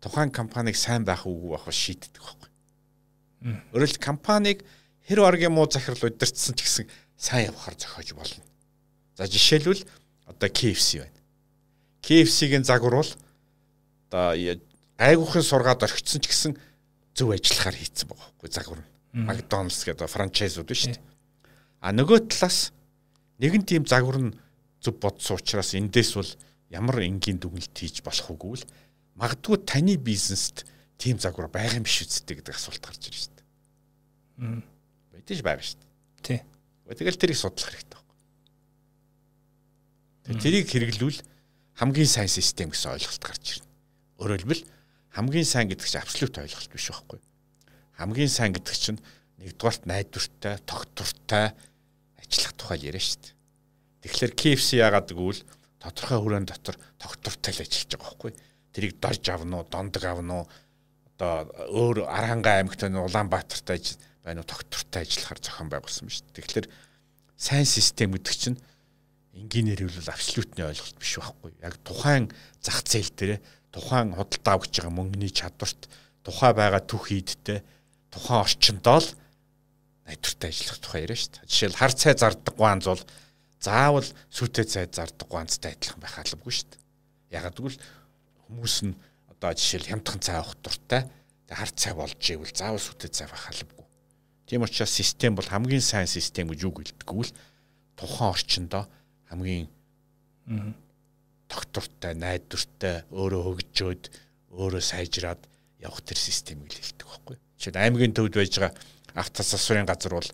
[SPEAKER 2] тухайн компаниг сайн байх үгүй байх шийддэг байхгүй. Өөрөлд компаниг хэр оргийн муу захирал удирдсан ч гэсэн сайн явахаар зохиож болно. За жишээлбэл одоо KFC байна. KFC-гийн загвар бол одоо гайгүйхэн сургаад орхицсон ч гэсэн зөв ажиллахаар хийцэн байгаа байхгүй загвар. McDonald's гэдэг франчайзууд шүү дээ. А нөгөө талаас нэгэн тийм загвар нь зөв бодсон учраас эндээс бол ямар энгийн дүгнэлт хийж болох үгүй л магадгүй таны бизнест тийм загвар байгаа юм биш үсттэй гэдэг асуулт гарч ирж байна шүү дээ. Мэдээж байгаа шүү дээ.
[SPEAKER 1] Тий.
[SPEAKER 2] Тэгэл тэрийг судлах хэрэгтэй. Тэгээ тэрийг хэрэглүүл хамгийн сайн систем гэсэн ойлголт гарч ирнэ. Хэлбэл хамгийн сайн гэдэг чинь абсолют ойлголт биш байхгүй. Хамгийн сайн гэдэг чинь нэгдүгээрт найдвартай, тогтвортой ажиллах тухай яриа шүү дээ. Тэгэхээр KFC яагаад гэвэл тодорхой хүрээнд дотор тогтвортой л ажиллаж байгаа байхгүй тэрийг дорж авна уу, дондог авна уу? Одоо өөр Аранга аймагт нь Улаанбаатартай байна уу, тогтвортой ажиллахаар зохион байгуулсан биз. Тэгэхээр сайн систем гэдэг чинь энгийнээр хэлбэл абсолютны ойлголт биш байхгүй. Яг тухайн зах зээл дээр тухайн худалдаа авч байгаа мөнгөний чадварт тухай байгаа түх хийдтэй тухайн орчиндоо л найдвартай ажиллах тухай яриа шүү дээ. Жишээл хар цай зардаг ганц бол заавал сүтэ цай зардаг ганцтай адилхан байх албагүй шүү дээ. Ягаад гэвэл хүмүүс нь одоо жишээл хямдхан цай авах дуртай. Тэг хар цай болж ивэл заавал сүтэ цай авах халбгүй. Тийм учраас систем бол хамгийн сайн систем гэж үг хэлдэггүй л тухайн орчиндөө хамгийн доктортой, найдвартай, өөрөө хөгжөөд, өөрөө сайжраад явах тэр системийг л хэлдэг байхгүй. Жишээд аймгийн төвд байж байгаа автос засварын газар бол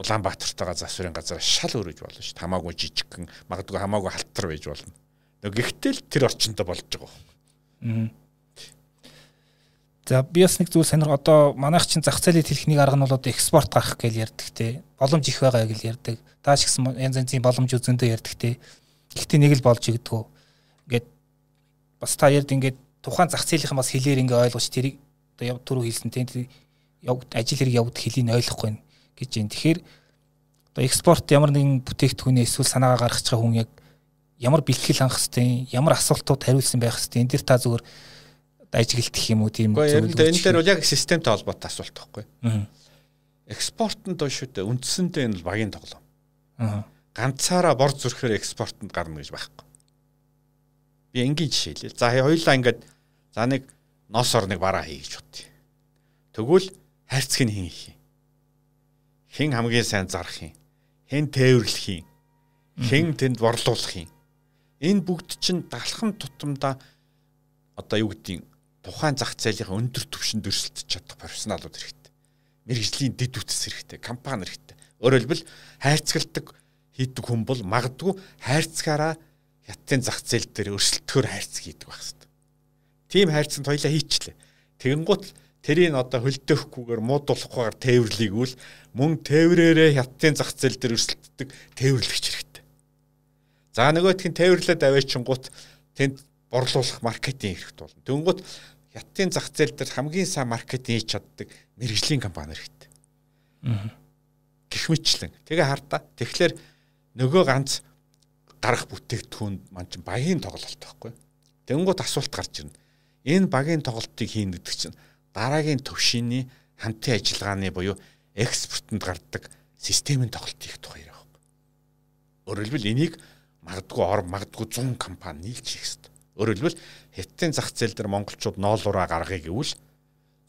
[SPEAKER 2] Улаанбаатартайгаа засварын газар шал өрөж болно дээ. Хамаагүй жижигхэн, магадгүй хамаагүй халтар байж болно. Нэг ихтэл тэр орчиндөө болж байгаа. Аа.
[SPEAKER 1] За би бас нэг зүйл сонир одоо манайх чинь зах зээлийг хэлхний арга нь бол одоо экспорт гарах гэж ярьдаг те. Боломж их байгаа гэж ярьдаг. Тааш гисэн янз янзын боломж үзэндөө ярьдаг те. Гэхдээ нэг л болж игдгүү. Ингээд бас та ярд ингээд тухайн зах зээлийнхэн бас хэлээр ингээ ойлгож тэрийг одоо яв түрүү хэлсэн те. Ажил хэрэг явд хэлийг ойлгохгүй гэж юм. Тэгэхээр одоо экспорт ямар нэгэн бүтээгдэхүүнээ эсвэл санаагаа гаргаж байгаа хүн яг ямар бэлтгэл хангах хэвтэй, ямар асуултууд хариулсан байх хэвтэй. Энд дэр та зүгээр ажиглалт гэх юм уу тийм
[SPEAKER 2] зүйл. Энэ дээр бол яг системтэй холбоотой асуулт байхгүй. Экспортод шүү дээ. Үндсэндээ энэ бол багийн тоглоом. Аа. Ганцаараа бор зүрхээр экспортод гарна гэж байхгүй. Би энгийн жишээ хэлээ. За хоёулаа ингээд за нэг нос орныг бараа хий гэж бодъё. Тэгвэл хайрцаг нь хин их юм. Хэн хамгийн сайн зарах юм? Хэн тээвэрлэх юм? Хэн тэнд борлуулах юм? Энэ бүгд чинь далхан тутамдаа одоо юу гэдгийг тухайн зах зээлийн өндөр түвшинд өрсөлдөж чадах профессионалууд хэрэгтэй. Мэргэжлийн дэд үтс хэрэгтэй, компани хэрэгтэй. Өөрөөр хэлбэл хайрцагладаг хийдэг хүн бол магадгүй хайрцагаараа хятадын зах зээл дээр өрсөлдөхөөр хайрцаг хийдэг байх хэрэгтэй. Тим хайрцагт хоёлаа хийчлээ. Тэгэнгუთ тэрийг одоо хөлдөөхгүйгээр муудуулахгүйгээр тээвэрлийг үл мөн тээврээрээ хятадын зах зээл дээр өрсөлддөг тээвэрлэгч хэрэгтэй. За нөгөөх нь тээвэрлээд аваачингууд тэнд борлуулах маркетинг хэрэгтэй болно. Тэнгүүт хятадын зах зээл дээр хамгийн сайн маркетинг хийж чаддаг мэрэгжлийн компани хэрэгтэй. Аа. Гэх мэтлэн. Тэгээ хардаа. Тэгэхээр нөгөө ганц гарах бүтээгдэхүүн маань чинь багийн тоглолт байхгүй. Тэнгууд асуулт гарч ирнэ. Энэ багийн тоглолтыг хийн гэдэг чинь дараагийн төвшиний хамтын ажиллагааны буюу экспортод гардаг системийн тоглолт хийх тухай яриа байхгүй. Өөрөөр хэлбэл энийг магадгүй ор магадгүй 100 компани нийлж хийх хэрэгтэй. Өөрөөр хэлбэл хятадын зах зээл дээр монголчууд ноолураа гаргахыг гэвэл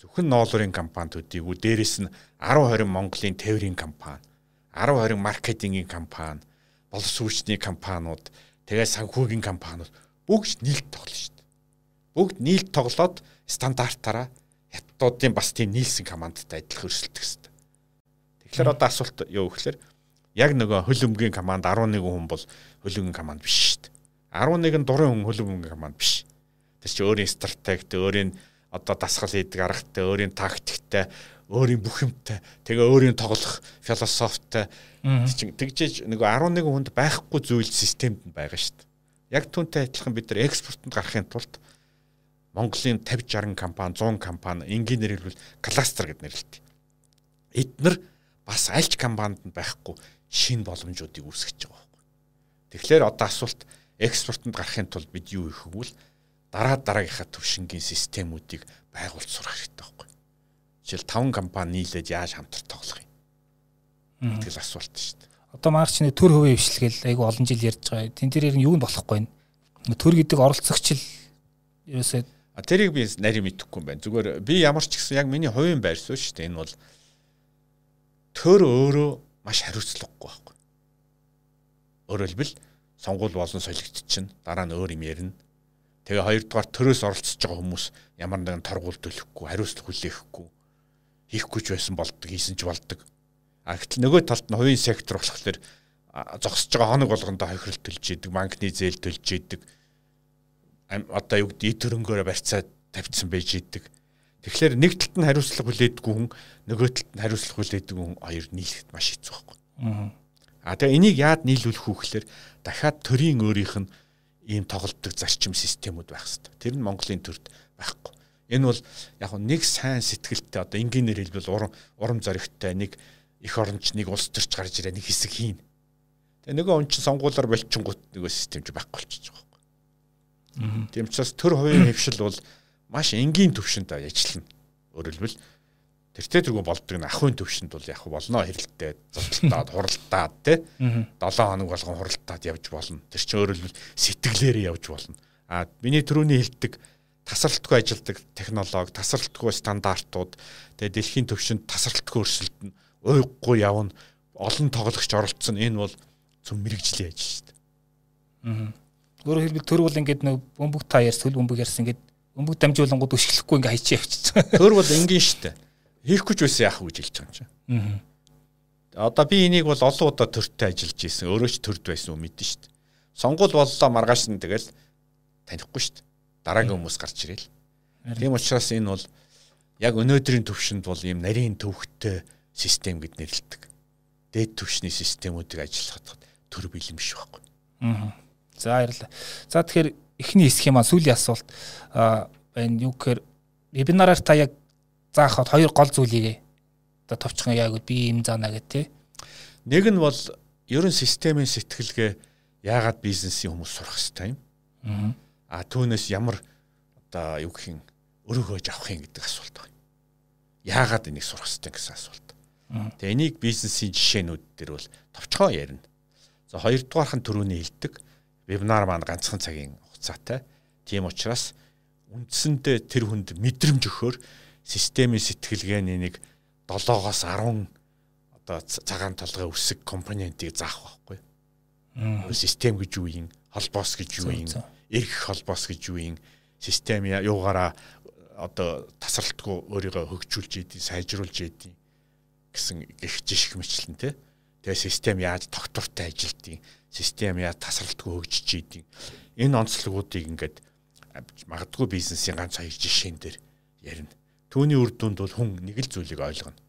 [SPEAKER 2] зөвхөн ноолурын компани төдийгүй дээрэс нь 10 20 Монголын тээврийн компани, 10 20 маркетингийн компани, боловс сүүчний компаниуд, тэгээ санхүүгийн компаниуд бүгд нийлд тоглоно шүү дээ. Бүгд нийлд тоглоод стандартаараа хятадуудын бас тийм нийлсэн командтай адилхан өрсөлдөх хэрэгтэй. Тэгэхээр одоо асуулт юу гэхээр яг нөгөө хөлөмгийн команд 11 хүн бол хөлөмгийн команд биш шүү дээ. 11 нь дурын хүн хөлөг команд биш. Тэр чинь өөрийн стратегт, өөрийн одоо дасгал хийдэг аргатай, өөрийн тактиктай, өөрийн бүх юмтай, тэгээ өөрийн тоглох философитой тэгжээж нөгөө 11 хүнд байхгүй зүйл системд нь байгаа шүү дээ. Яг түүнтэй адилхан бид нар экспортод гарахын тулд Монголын 50 60 компани, 100 компани энгийнээр хэлбэл кластер гэд нэрлэдэг. Эднэр бас альч компанид байхгүй шин боломжуудыг үүсгэж байгаа байхгүй. Тэгэхээр одоо асуулт экспортод гарахын тулд бид юу хийх вэ? Дараа дараагийнхаа төвшингийн системүүдийг байгуулж сурах хэрэгтэй байхгүй. Жишээл 5 компани нийлээд яаж хамтар тоглох юм? Тэгэл асуулт шүү дээ.
[SPEAKER 1] Одоо чинь төр хөвөө өвчлгээл айгу олон жил ярьж байгаа. Тэн дээр юу нь болохгүй нэ. Төр гэдэг оролцогч л ерөөсөө
[SPEAKER 2] тэрийг би нарийн мэдэхгүй юм байна. Зүгээр би ямар ч гэсэн яг миний хувийн байр суурь шүү дээ. Энэ бол төр өөрөө маш хариуцлагагүй байхгүй. Өөрөөр хэлбэл сонгуул болон солигдчих чинь дараа нь өөр юм ярина. Тэгээ хоёрдугаар төрөөс оролцож байгаа хүмүүс ямар нэгэн торгуул төлөхгүй, хариуцлага хүлээхгүй, хийхгүй ч байсан болдог, хийсэн ч болдог. А гэтэл нөгөө талд нь хувийн сектор болохоор зогсож байгаа хоног болгондоо хохирол төлж идэг, банкны зээл төлж идэг. Одоо юу гэдэг төрөнгөөрөө барьцаа тавьчихсан байж идэг. Тэгэхээр нэг талд нь хариуцлага хүлээдэггүй хүн, нөгөө талд нь хариуцлага хүлээдэг хүн хоёр нийлэхэд маш хэцүү байхгүй. Аа А тэгээ энийг яад нийлүүлэх үү гэхээр дахиад төрийн өөрийнх нь ийм тоглолтог зарчим системүүд байх хэрэгтэй. Тэр нь Монголын төрд байхгүй. Энэ бол яг нэг сайн сэтгэлтэй одоо энгийнээр хэлбэл урам урам зоригтой нэг их оронч нэг улс төрч гарч ирээ нэг хэсэг хийн. Тэгээ нөгөө он чинь сонгуулаар болчихгоот нөгөө систем ч байхгүй болчихж байгаа байхгүй. Тийм учраас төр хувийн хэвшил бол маш энгийн төвшөнд ажиллана. Хэлбэл тэртээ тэргүй болдог нь ахын төвшөнд бол яг болно хэрэлтээ зодтолтоод хуралдаад тий 7 хоног болгон хуралдаад явж болно тэр чинь өөрөлдвөл сэтгэлээрээ явж болно а миний түрүүний хэлдэг тасралтгүй ажилдаг технологи, тасралтгүй стандартууд тэгээ дэлхийн төвшөнд тасралтгүй өрсөлдөн уйггүй явна олон тоглогч оролцсон энэ бол зөв мэрэгжлийн ажил шүү дээ.
[SPEAKER 1] Аа. Өөрөөр хэлбэл төр бол ингээд нэг бөмбөг та ярьс, хөл бөмбөг ярьсан ингээд бөмбөг дамжуулангууд өшгөлөхгүй ингээд хайчаа явчихсан.
[SPEAKER 2] Төр бол энгийн шүү дээ. Хийхгүй ч байсан яах вэ гэж хэлж байгаа юм чинь. Аа. Одоо би энийг бол олон удаа төртөө ажиллаж исэн. Өөрөө ч төрд байсан юм мэдэн шүү дээ. Сонгуул боллоо маргааш нь тэгэл танихгүй шүү дээ. Дараагийн хүмүүс гарч ирээл. Тийм учраас энэ бол яг өнөөдрийн төвшөнд бол ийм нарийн төвхтэй систем гэд нэрлэдэг. Дээд түвшний системүүдийг ажиллахад төр бэлэн биш байхгүй.
[SPEAKER 1] Аа. За баярлалаа. За тэгэхээр эхний хэсэг юм аа сүүлийн асуулт байна юу гэхээр вебинараар та яг заахад хоёр гол зүйлийг оо товчхон яг би юм заана гэх тээ.
[SPEAKER 2] Нэг нь бол ерөн системийн сэтгэлгээ яагаад бизнесийн хүмүүс сурах хэрэгтэй юм. Аа а түүнээс ямар одоо юу гэх юм өрөөгөөж авах юм гэдэг асуулт байна. Яагаад энийг сурах хэрэгтэй гэсэн асуулт. Тэгээ энийг бизнесийн жишээнүүд дээр бол товчхон ярина. За хоёрдугаарх нь төрөний хэлдэг вебинар маань ганцхан цагийн хугацаатай. Тийм учраас үндсэндээ тэр хүнд мэдрэмж өгөхөөр системийн сэтгэлгээний нэг 7-оос 10 одоо цагаан толгой үсэг компонентийг заах байхгүй. Систем гэж юу юм, холбоос гэж юу юм, эрх холбоос гэж юу юм систем юугаараа одоо тасралтгүй өөрийгөө хөгжүүлж идэв, сайжруулж идэв гэсэн гих жишг мэтлэн тэ. Тэгээ систем яаж тогтвортой ажилтгийг, систем яаж тасралтгүй хөгжиж идэв. Энэ онцлогуудыг ингээд магадгүй бизнесийн ганц хоёр жишээн дээр ярина. Түүний үр дүнд бол хүн нэг л зүйлийг ойлгоно.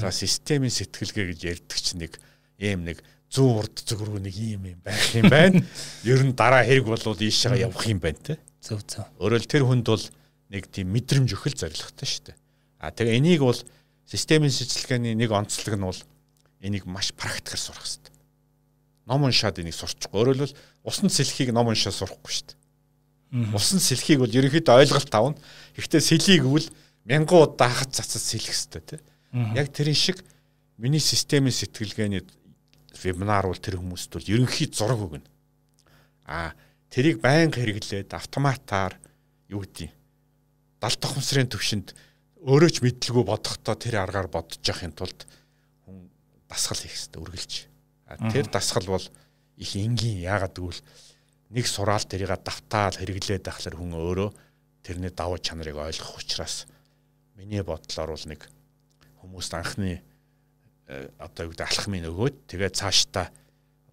[SPEAKER 2] За системийн сэтгэлгээ гэж ярьдаг чинь нэг ийм нэг 100 урд зөвгөрөө нэг юм юм байх юм байна. Ер нь дараа хэрэг болвол ийшээ явах юм байна те.
[SPEAKER 1] Зөв зөв.
[SPEAKER 2] Өөрөөр тэр хүнд бол нэг тийм мэдрэмж өхөл зоригтой шүү дээ. А тэгээ энийг бол системийн шийдэлгээний нэг онцлог нь бол энийг маш практикаар сурах хэрэгтэй. Ном уншаад энийг сурчихгүй. Өөрөөр хэлбэл усан сэлхийг ном уншаад сурахгүй шүү дээ. Усан сэлхийг бол ерөнхийдөө ойлголт тавна. Гэхдээ сэлийг бол мянган удаа хат цацад сэлэх хэрэгтэй тий. Яг тэрэн шиг миний системийн сэтгэлгээний вебинар бол тэр хүмүүст бол ерөнхий зураг өгнө. А тэрийг байнга хэрэглээд автоматар юу 70 дахь усрын төвшөнд өөрөө ч мэдлгүй бодохдоо тэр аргаар бодож явахын тулд хүн дасгал хийх хэрэгтэй үргэлж. А тэр дасгал бол их энгийн яагаад гэвэл нэг сураал тэрийг давтаал хэрэглээд байхлаар хүн өөрөө тэрний давуу чанарыг ойлгох учраас миний бодлоор бол нэг хүмүүст анхны одоо юу гэдэг алхмын өгөөд тэгээд цаашдаа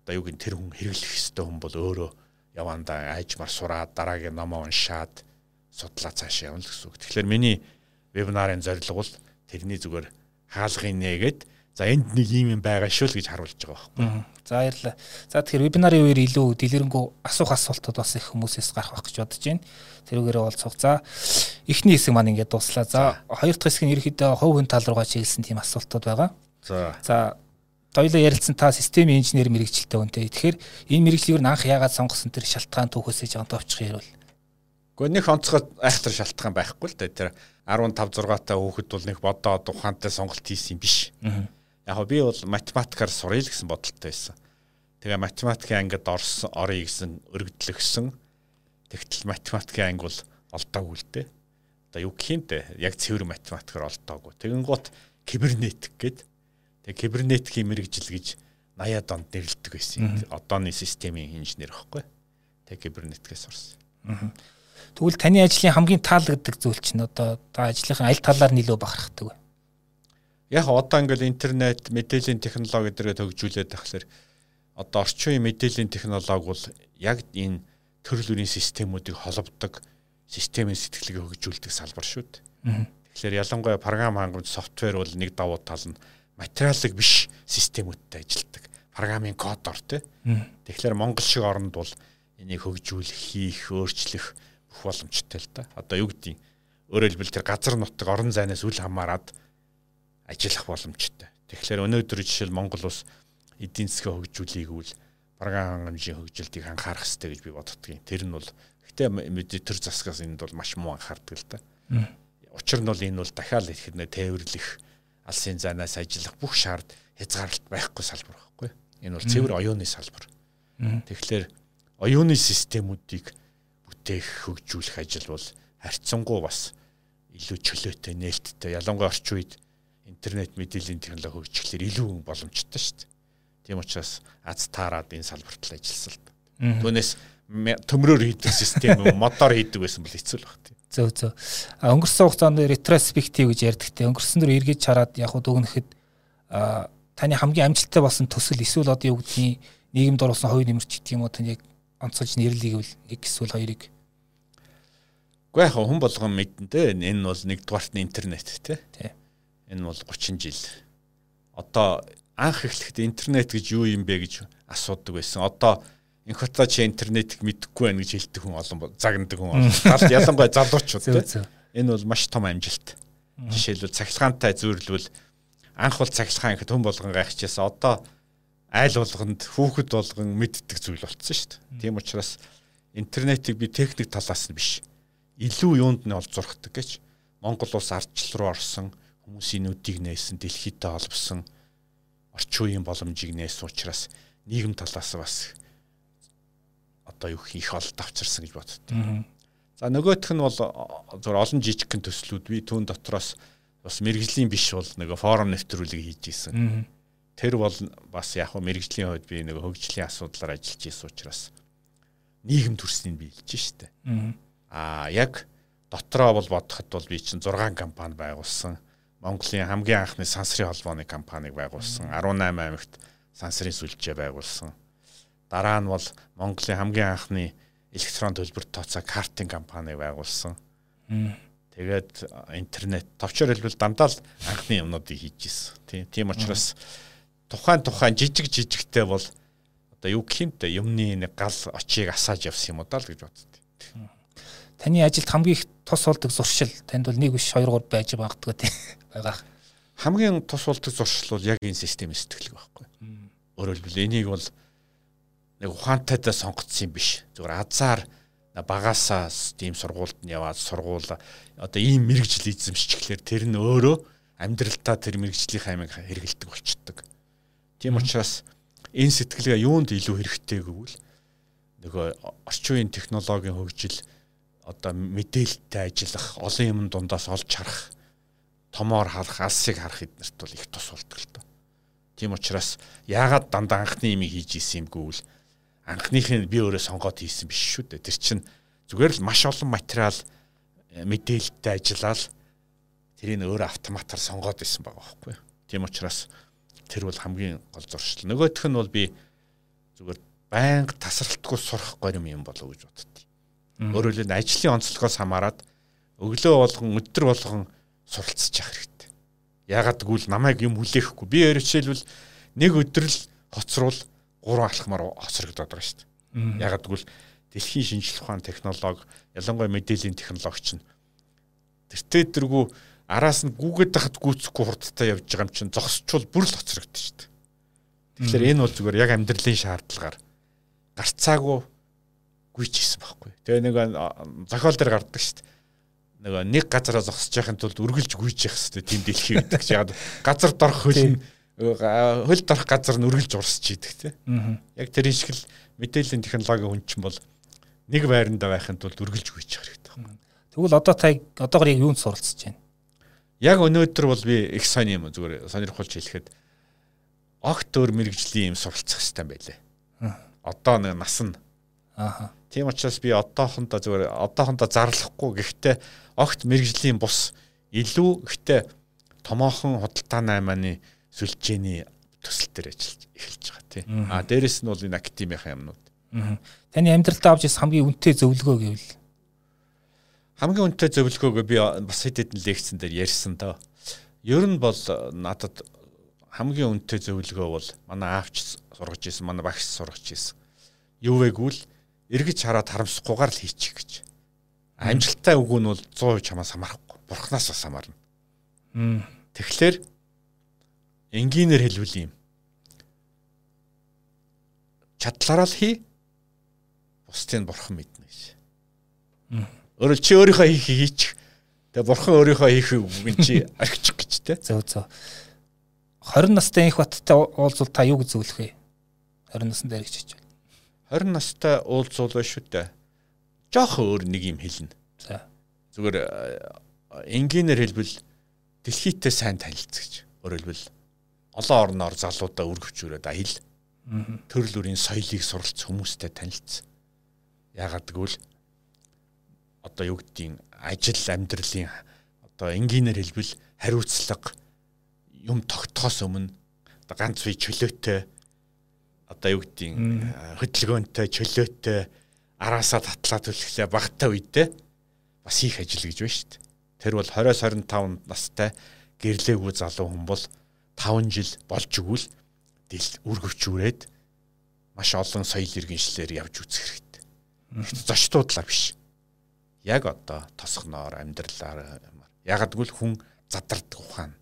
[SPEAKER 2] одоо юу гэдэг тэр хүн хэрэглэх ёстой хүн бол өөрөө явандаа айжмар сураад дараагийн номоо уншаад судлаа цаашаа явна л гэсэн үг. Тэгэхээр миний вебинарын зорилго бол тэрний зүгээр хаалгын нээгээд за энд нэг юм юм байгаа шүү л гэж харуулж байгаа байхгүй.
[SPEAKER 1] За баярлалаа. За тэгэхээр вебинарын үеэр илүү дэлгэрэнгүй асуух асуултууд бас их хүмүүсээс гарах байх гэж бодож байна. Тэрүүгээрээ болцох. За эхний хэсэг маань ингээд дуслаа. За хоёр дахь хэсэг нь ерөөхдөө хувь хүн тал руугаа чиглэсэн тийм асуултууд байгаа.
[SPEAKER 2] За.
[SPEAKER 1] За хоёулаа ярилцсан та системийн инженер мэрэгчлээ үнтэй. Тэгэхээр энэ мэрэгчлийг анх яагаад сонгосон тэр шалтгаан түүхээсээ жоохон товчхон ярил.
[SPEAKER 2] Гэхдээ нэг онцгой айхтар шалтгаан байхгүй л да. Тэр 15 6 та хүүхэд бол нэг бодоод ухаантай сонголт хийсэн юм биш. Яг би бол математикаар суръя л гэсэн бодолтой байсан. Тэгээ математикийн ангид орсон орё гэсэн өргөдлөгсөн. Тэгтэл математикийн анги бол олдоогүй л дээ. Одоо юу гэх юм те яг цэвэр математикаар олдоогүй. Тэгэн гут кибернетик гэдэг Тэгээ кибернетикийн мэрэгжил гэж 80-аад онд нэрлэдэг байсан. Одооны системийн инженер байхгүй. Тэгээ кибернетикээс орсон.
[SPEAKER 1] Тэгвэл таны ажлын хамгийн таалагддаг зүйл чинь одоо та ажлынхаа аль талаар нөлөө бахархдаг вэ?
[SPEAKER 2] Яг одоо ингээл интернет, мэдээллийн технологи гэдэрээ төгжүүлээд тахлаар одоо орчин үеийн мэдээллийн технологи бол яг энэ төрөл бүрийн системүүдийг холбодог системийн сэтгэлгээ хөгжүүлдэг салбар шүү дээ. Тэгэхээр ялангуяа програм хангамж софтвер бол нэг давуу тал нь материалыг биш системүүдтэй ажилтдаг. Программын кодоор тий. Тэгэхээр Монгол шиг оронд бол энийг хөгжүүлэх, хийх, өөрчлөх бүх боломжтой л да. Одоо юу гэдгийг өөрөөр хэлбэл тэр газар нутаг орон зайнаас үл хамааран ажиллах боломжтой. Тэгэхээр өнөөдөр жишээл Монгол ус эдийн засгийн хөгжүүлийг үл програм хангамжийн хөгжилтийг анхаарах хэрэгтэй гэж би боддгийн. Тэр нь бол гэтээ мэдээ төр засгаас энд бол маш муу анхаардаг л да. Учир нь бол энэ бол дахиад ихэд нэ тээвэрлэх алсын занаас ажиллах бүх шаард хязгаарлалт байхгүй салбар байхгүй. Энэ бол цэвэр оюуны салбар. Тэгэхээр оюуны системүүдийг бүтээх хөгжүүлэх ажил бол харьцангуй бас илүү чөлөөтэй нээлттэй ялангуяа орчин үед интернет мэдээллийн технологи хөгжиглэр илүү боломжтой шүү дээ. Тийм учраас аз таарад энэ салбарт л ажилласан л да. Түүнээс төмрөөр хийдэг систем модоор хийдэг байсан бол хэцүү л баг тийм.
[SPEAKER 1] Зөө зөө. А өнгөрсөн хугацаанд ретроспектив гэж ярьдаг те. Өнгөрсөн дөр эргэж хараад яг хуу дүгнэхэд а таны хамгийн амжилттай болсон төсөл эсвэл одоо юу гэдгийг нийгэмд оруулсан хувийн нэмэрч гэх юм уу тань яг онцолж нэрлэгийг бол нэг эсвэл хоёрыг
[SPEAKER 2] Гэхдээ яг хүн болгон мэдэн дээ. Энэ бол нэгдүгээрт нь интернет тий. Энэ бол 30 жил. Одоо анх эхлэхэд интернет гэж юу юм бэ гэж асуудаг байсан. Одоо инхота чи интернетийг мэдэхгүй байх гэж хэлдэг хүн олон загнадаг хүн олон. Тал ялангуяа залуучууд тий. Энэ бол маш том амжилт. Жишээлбэл цахилгаантай зүйрлвэл анх бол цахилгаан ихэд хүн болгон гайхчихсан. Одоо айл болгонд хүүхэд болгон мэддэг зүйл болцсон шүү дээ. Тийм учраас интернетийг би техник талаас нь биш илүү юунд нь олж зурхдаг гэж Монгол улс ардчил руу орсон хүмүүсийн нүдийг нээсэн дэлхийдээ олбсон орчин үеийн боломжийг нээсэн учраас нийгэм талаас бас одоо юу их олд авчирсан гэж боддог. За нөгөөх нь бол зөв олон жижигхэн төслүүд би түүн дотроос бас мэрэгжлийн биш бол нэг форум нэвтрүүлэг хийж исэн. Тэр бол бас яг хөө мэрэгжлийн хувьд би нэг хөгжлийн асуудлаар ажиллаж исэн учраас нийгэм төрснийг би хэлж штэ. А яг дотроо бол бодоход бол би чинь 6 компани байгуулсан. Монголын хамгийн анхны сансрын холбооны компанийг байгуулсан. 18 аймагт сансрын сүлжээ байгуулсан. Дараа нь бол Монголын хамгийн анхны электрон төлбөр тооцоо картын компанийг байгуулсан. Тэгээд интернет товчоор хэлбэл дандаа л анхны юмнуудыг хийж ирсэн. Тийм. Учраас тухайн тухайн жижиг жижигтэй бол одоо юу гэх юмтэй юмны нэг гал очийг асааж явсан юм уу даа л гэж боддог
[SPEAKER 1] таны ажилд хамгийн их тус болдог зуршил танд бол нэг биш 2 3 байж магадгүй тийм байгаа.
[SPEAKER 2] Хамгийн тус болдог зуршил бол яг энэ системийн сэтгэлэг байхгүй. Өөрөөр хэлбэл энийг бол нэг ухаантайдаа сонгоцсон юм биш. Зүгээр азар багасаа тийм сургуульд нь яваад сургууль одоо ийм мэрэгжил эзэмшчихлээр тэр нь өөрөө амьдралтаа тэр мэрэгжлийн хаймыг хэрэгэлдэг болчдөг. Тийм учраас энэ сэтгэлгээ юунд илүү хэрэгтэй гэвэл нөгөө орчин үеийн технологийн хөгжил одоо мэдээлэлтэй ажиллах, олон юм дундаас олж харах, томоор харах, алсыг харах эднэрт бол их тус болдог л доо. Тийм учраас яагаад дандаа анхны юм хийж исэн юм гэвэл анхныхыг би өөрөө сонгоод хийсэн биш шүү дээ. Тэр чинь зүгээр л маш олон материал э, мэдээлэлтэй ажиллаад тэрийг өөрөө автоматар сонгоод исэн байгаа байхгүй. Тийм учраас тэр бол хамгийн гол зуршил. Нөгөөх нь бол би зүгээр байнга тасралтгүй сурах горим юм болов гэж боддог. Өөрөөр хэлбэл ажлын онцлогоос хамаарат өглөө болгон өдөр болгон суралцж явах хэрэгтэй. Ягаад гэвэл намайг юм хүлээхгүй. Би өөрөөр жишээлбэл нэг өдөр л хоцруул гурван алхмаар хоцрогдоод байгаа шүү дээ. Ягаад гэвэл дэлхийн шинжлэх ухааны технологи, ялангуяа мэдээллийн технологи чинь тэртээ дэргүү араас нь гүгээд тахад гүцэхгүй хурдтай явж байгаа юм чинь зогсчвол бүр л хоцрогдсон шүү дээ. Тэгэхээр энэ бол зүгээр яг амьдралын шаардлагаар гарцаагүй гүйж хийсэн байхгүй. Тэгээ нэг зохиол дээр гардаг шүү дээ. Нэг нэг газараа зогсож яхахын тулд үргэлж гүйж явах хэрэгтэй тийм дэлхий гэдэг яг газар дорох хөл нь хөл дорох газар нь үргэлж урсч идэг тийм. Яг тэр шиг л мэдээллийн технологи хүн чинь бол нэг байранда байхын тулд үргэлж явах хэрэгтэй байна.
[SPEAKER 1] Тэгвэл одоо та одоогор яг юунд суралцж байна?
[SPEAKER 2] Яг өнөөдөр бол би их сайн юм зүгээр сонирхолж хэлэхэд огт өөр мэрэгжлийн юм суралцах хэрэгтэй байлээ. Одоо нэг нас нь.
[SPEAKER 1] Ааха
[SPEAKER 2] Тийм учраас би одоохондоо зүгээр одоохондоо зарлахгүй гэхдээ огт мэрэгжлийн бус илүү гэхдээ томоохон худалдаа наймааны сүлжээний төсөл төр ажиллаж эхэлж байгаа тийм. А дээрэс нь бол энэ академийн юмнууд.
[SPEAKER 1] Таны амьдралтаа авч ирсэн хамгийн үнэтэй зөвлөгөө гэвэл
[SPEAKER 2] хамгийн үнэтэй зөвлөгөөгөө би бас хэд хэдэн лекцэн дээр ярьсан доо. Ер нь бол надад хамгийн үнэтэй зөвлөгөө бол манай аавч сургаж ирсэн, манай багш сургаж ирсэн. Юу вэ гэвэл эргэж хараад харамсахгүйгээр л хийчих гэж. Амжилттай үг нь бол 100% чамаас хамаарахгүй. Бурхнаас бас хамаарна. Тэгэхээр энгийнээр хэлвэл юм. Чадлаараа л хий. Бусдыг бурхан мэднэ гэж. Өөрөөр чи өөрийнхөө хийхийг хийчих. Тэгээ бурхан өөрийнхөө хийхийг үгэн чи архичих гэж те.
[SPEAKER 1] Зөө зөө. 20 настай их баттай уулзвал та юу гэж зөвлөх вэ? 20 наснд дээр гэж
[SPEAKER 2] 20 настай уулзуул шүү дээ. Жохо өөр нэг юм хэлнэ.
[SPEAKER 1] За.
[SPEAKER 2] зүгээр энгийнээр хэлбэл дэлхийдээ сайн танилцах гэж. Өөрөөр хэлбэл олон орноор залуудаа үргэлжлүүлээд аял төрөл бүрийн соёлыг суралц хүмүүстэй танилцсан. Яагаад гэвэл одоо юу гэдгийг ажил амьдралын одоо энгийнээр хэлбэл хариуцлага юм тогтохоос өмнө одоо ганц бие чөлөөтэй одоо юу гэдгийг хөдөлгөөнтэй чөлөөтэй араасаа татлаа төлөхлөө багтаа үедээ бас их ажил гэж байна шүү дээ. Тэр бол 20-25 настай гэрлээгүй залуу хүн бол 5 жил болж игүүл үргэвчүүрээд маш олон соёл иргэншлэр явж үзэх хэрэгтэй. Зочдуудлаа биш. Яг одоо тосгоноор амьдралаар ягдгүйл хүн задардаг ухаан.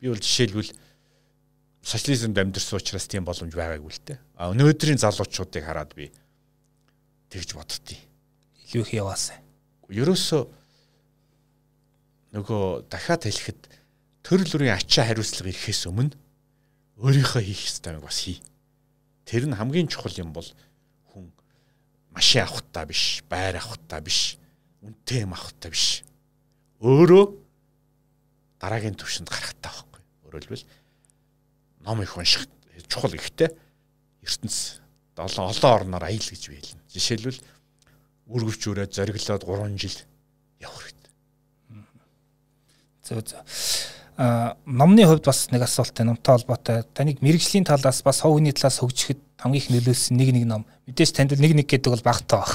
[SPEAKER 2] Би бол жишээлбэл социализмд амьдэрсэн учраас тийм боломж байгаагүй л дээ. А өнөөдрийн залуучуудыг хараад би тэгж боддتي.
[SPEAKER 1] Илүү их яваасан.
[SPEAKER 2] Ерөөсөө нөгөө дахиад хэлэхэд төрөл бүрийн ачаа хариуцлага ирэхээс өмнө өөрийнхөө хийх ёстойг бас хий. Тэр нь хамгийн чухал юм бол хүн машин авахтаа биш, байр авахтаа биш, үнэтэй юм авахтаа биш. Өөрөө дараагийн төвшөнд гарахтаа байхгүй. Хэлбэл ном их унших чухал ихтэй ертөнц олон олон орноор аял гэж биелнэ. Жишээлбэл үргэлжлүүлээд зориглоод 3 жил явах хэрэгтэй.
[SPEAKER 1] Зөө зөө. Номны хувьд бас нэг асуулттай номтой холбоотой. Таныг мэрэгжлийн талаас бас хов хүний талаас хөгжихэд хамгийн их нөлөөлсөн нэг нэг ном. Мэдээж танд нэг нэг гэдэг бол багтаа баг.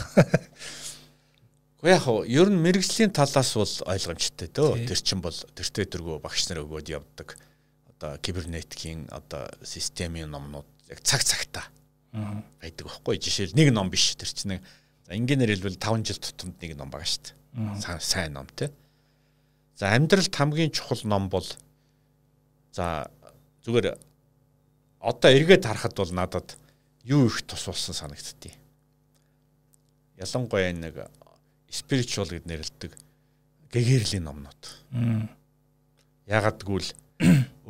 [SPEAKER 2] Гэхдээ яг хөө ер нь мэрэгжлийн талаас бол ойлгомжтой дөө. Тэр чин бол тэртээ дөргөө багш нар өгөөд явдаг. Одоо кибернетикийн одоо системийн номнууд яг цаг цагтаа байдаг байхгүй. Жишээл нэг ном биш. Тэр чинь нэг ингээр хэлбэл 5 жил тутамд нэг ном байгаа шүү дээ. Сайн ном те. За амьдралд хамгийн чухал ном бол за зүгээр одоо эргээд харахад бол надад юу их тус болсон санагдтыг. Ялангуяа нэг spiritual гэд нэрлэдэг гэгэрлийн номнууд. Ягаад гэвэл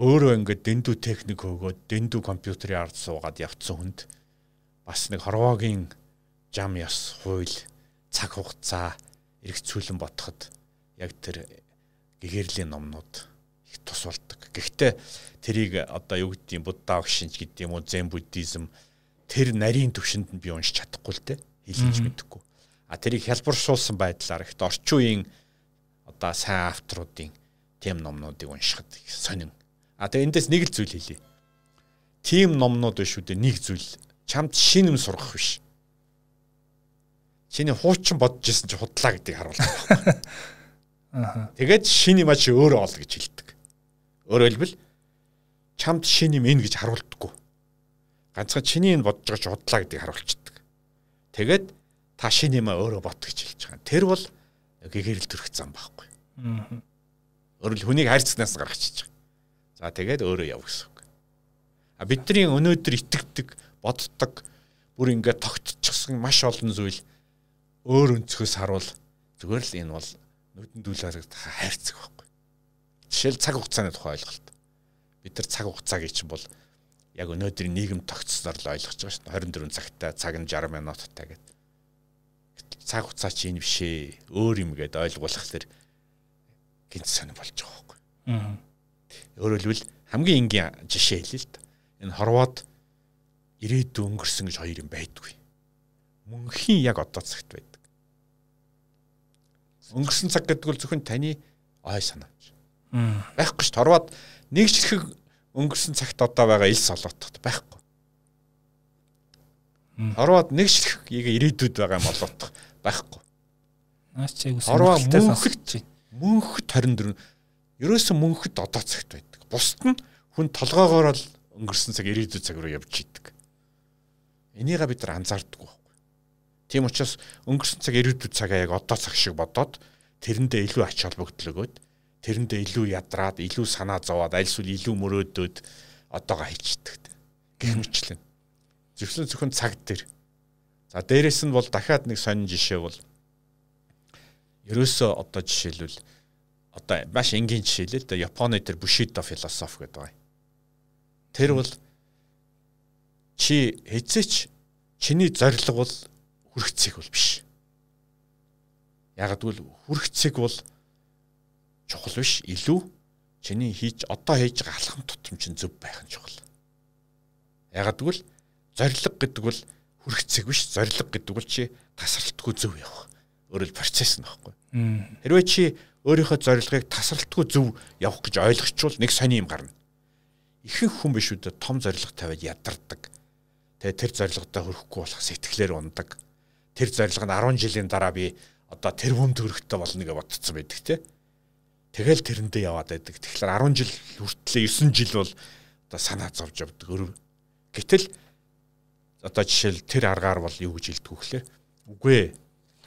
[SPEAKER 2] өөрөө ингээд дэндүү техник өгөөд дэндүү компьютерийн ард суугаад явцсан хүнд бас нэг хорвоогийн жам яс хууль цаг хугацаа эргэцүүлэн ботход яг тэр гэгэрлийн номнууд их тус болдог. Гэхдээ тэрийг одоо юу гэдгийг будда огшинч гэдэг юм уу зен буддизм тэр нарийн төвшөнд нь би уншиж чадахгүй л дээ. Хэлж мэдэхгүй. А тэрийг хялбаршуулсан байдлаар ихт орчин үеийн одоо сайн авторуудын тийм номнуудыг уншихад их сонин. А тэгээ эндээс нэг л зүйл хэлье. Тим номнууд биш үү нэг зүйл чамд шин юм сургах биш. Чиний хуучин бодож исэн чи худлаа гэдгийг харуулдаг. Тэгээд шин юм а чи өөрөө ол гэж хэлдэг. Өөрөөр хэлбэл чамд шин юм энэ гэж харуулдаггүй. Ганцхан чиний энэ бодож байгаа ч удлаа гэдгийг харуулчихдаг. Тэгээд та шин юм а өөрөө бот гэж хэлж байгаа. Тэр бол гэгэрэл төрөх зам байхгүй. Өөрөөр хүнийг хайрцагнаас гаргачихж байгаа. За тэгээд өөрөө яв гэсэн үг. А бидний өнөөдөр итгэдэг, боддог, бүр ингээд тогтчихсон маш олон зүйл өөр өнцгөөс харуул зүгээр л энэ бол нүдэн дүүл харагдах хайрцаг байхгүй. Жишээл цаг хугацааны тухай ойлголт. Бид нар цаг хугацааг чинь бол яг өнөөдрийн нийгэм тогтцоор л ойлгож байгаа шүү дээ. 24 цагтай, цаг нь 60 минуттай гэдэг. Цаг хугацаа чи энэ бишээ. Өөр юм гээд ойлгуулах тэр гинц сонир болж байгаа байхгүй. Аа. Өөрөөр хэлбэл хамгийн энгийн жишээ хэлээ л да. Энэ хорвоод ирээдүйн өнгөрсөн гэж хоёр юм байдгүй. Мөнхийн яг одоо цагт байд өнгөрсөн цаг гэдэг бол зөвхөн таны ой санаач. Байхгүй ш торвоод нэг чихэг өнгөрсөн цагт одоо байгаа ил солоотод байхгүй. Ороод нэг чихэг ирээдүйд байгаа юм болоодох байхгүй.
[SPEAKER 1] Наач чиг үс
[SPEAKER 2] сонирхолтой сонсогдож байна. Мөнхөд 24 ерөөсөн мөнхөд одоо цагт байдаг. Бусд нь хүн толгоогоор л өнгөрсөн цаг ирээдүйд цаг руу явж идэг. Энийг бид нар анзаардаггүй Тийм учраас өнгөрсөн цаг ирээдүйд цагаа яг одоо цаг шиг бодоод тэрэндээ илүү ач холбогдол өгөөд тэрэндээ илүү ядраад илүү санаа зовоод аль эсвэл илүү мөрөөдөөд одоогоо хийчихдэг гэх мэтлэн. Зөвхөн зөвхөн цаг дээр. За дээрэс нь бол дахиад нэг сонин жишээ бол ерөөсөө одоо жишээлбэл одоо маш энгийн жишээ л л да Японы тэр Bushido философи гэдэг байна. Тэр бол чи хэзээч чиний зорилго бол хүрхцэх бол биш. Яг гэвэл хүрхцэг бол чухал биш илүү чиний хийж одоо хийж байгаа алхам тутам чинь зөв байх нь чухал. Яг гэвэл зориг гэдэг бол хүрхцэг биш зориг гэдэг бол чи тасралтгүй зөв явах. Өөрөөр процесс нь баггүй. Хэрвээ чи өөрийнхөө зорилгыг тасралтгүй зөв явах гэж ойлгочвол нэг сони юм гарна. Ихэнх хүн биш үү том зориг тавиад ядардаг. Тэгээ тэр зорилгодоо хүрэхгүй болох сэтгэлээр ундаг. Тэр зорилго нь 10 жилийн дараа би одоо тэрбум төгрөгтэй болно гэж бодсон байдаг те. Тэгэл тэрэндээ яваад байдаг. Тэгэхээр 10 жил хүртлээ 9 жил бол одоо санаа зовж явдаг. Гэтэл одоо жишээл тэр аргаар бол юу гэж хэлдэг вөхлөө. Үгүй ээ.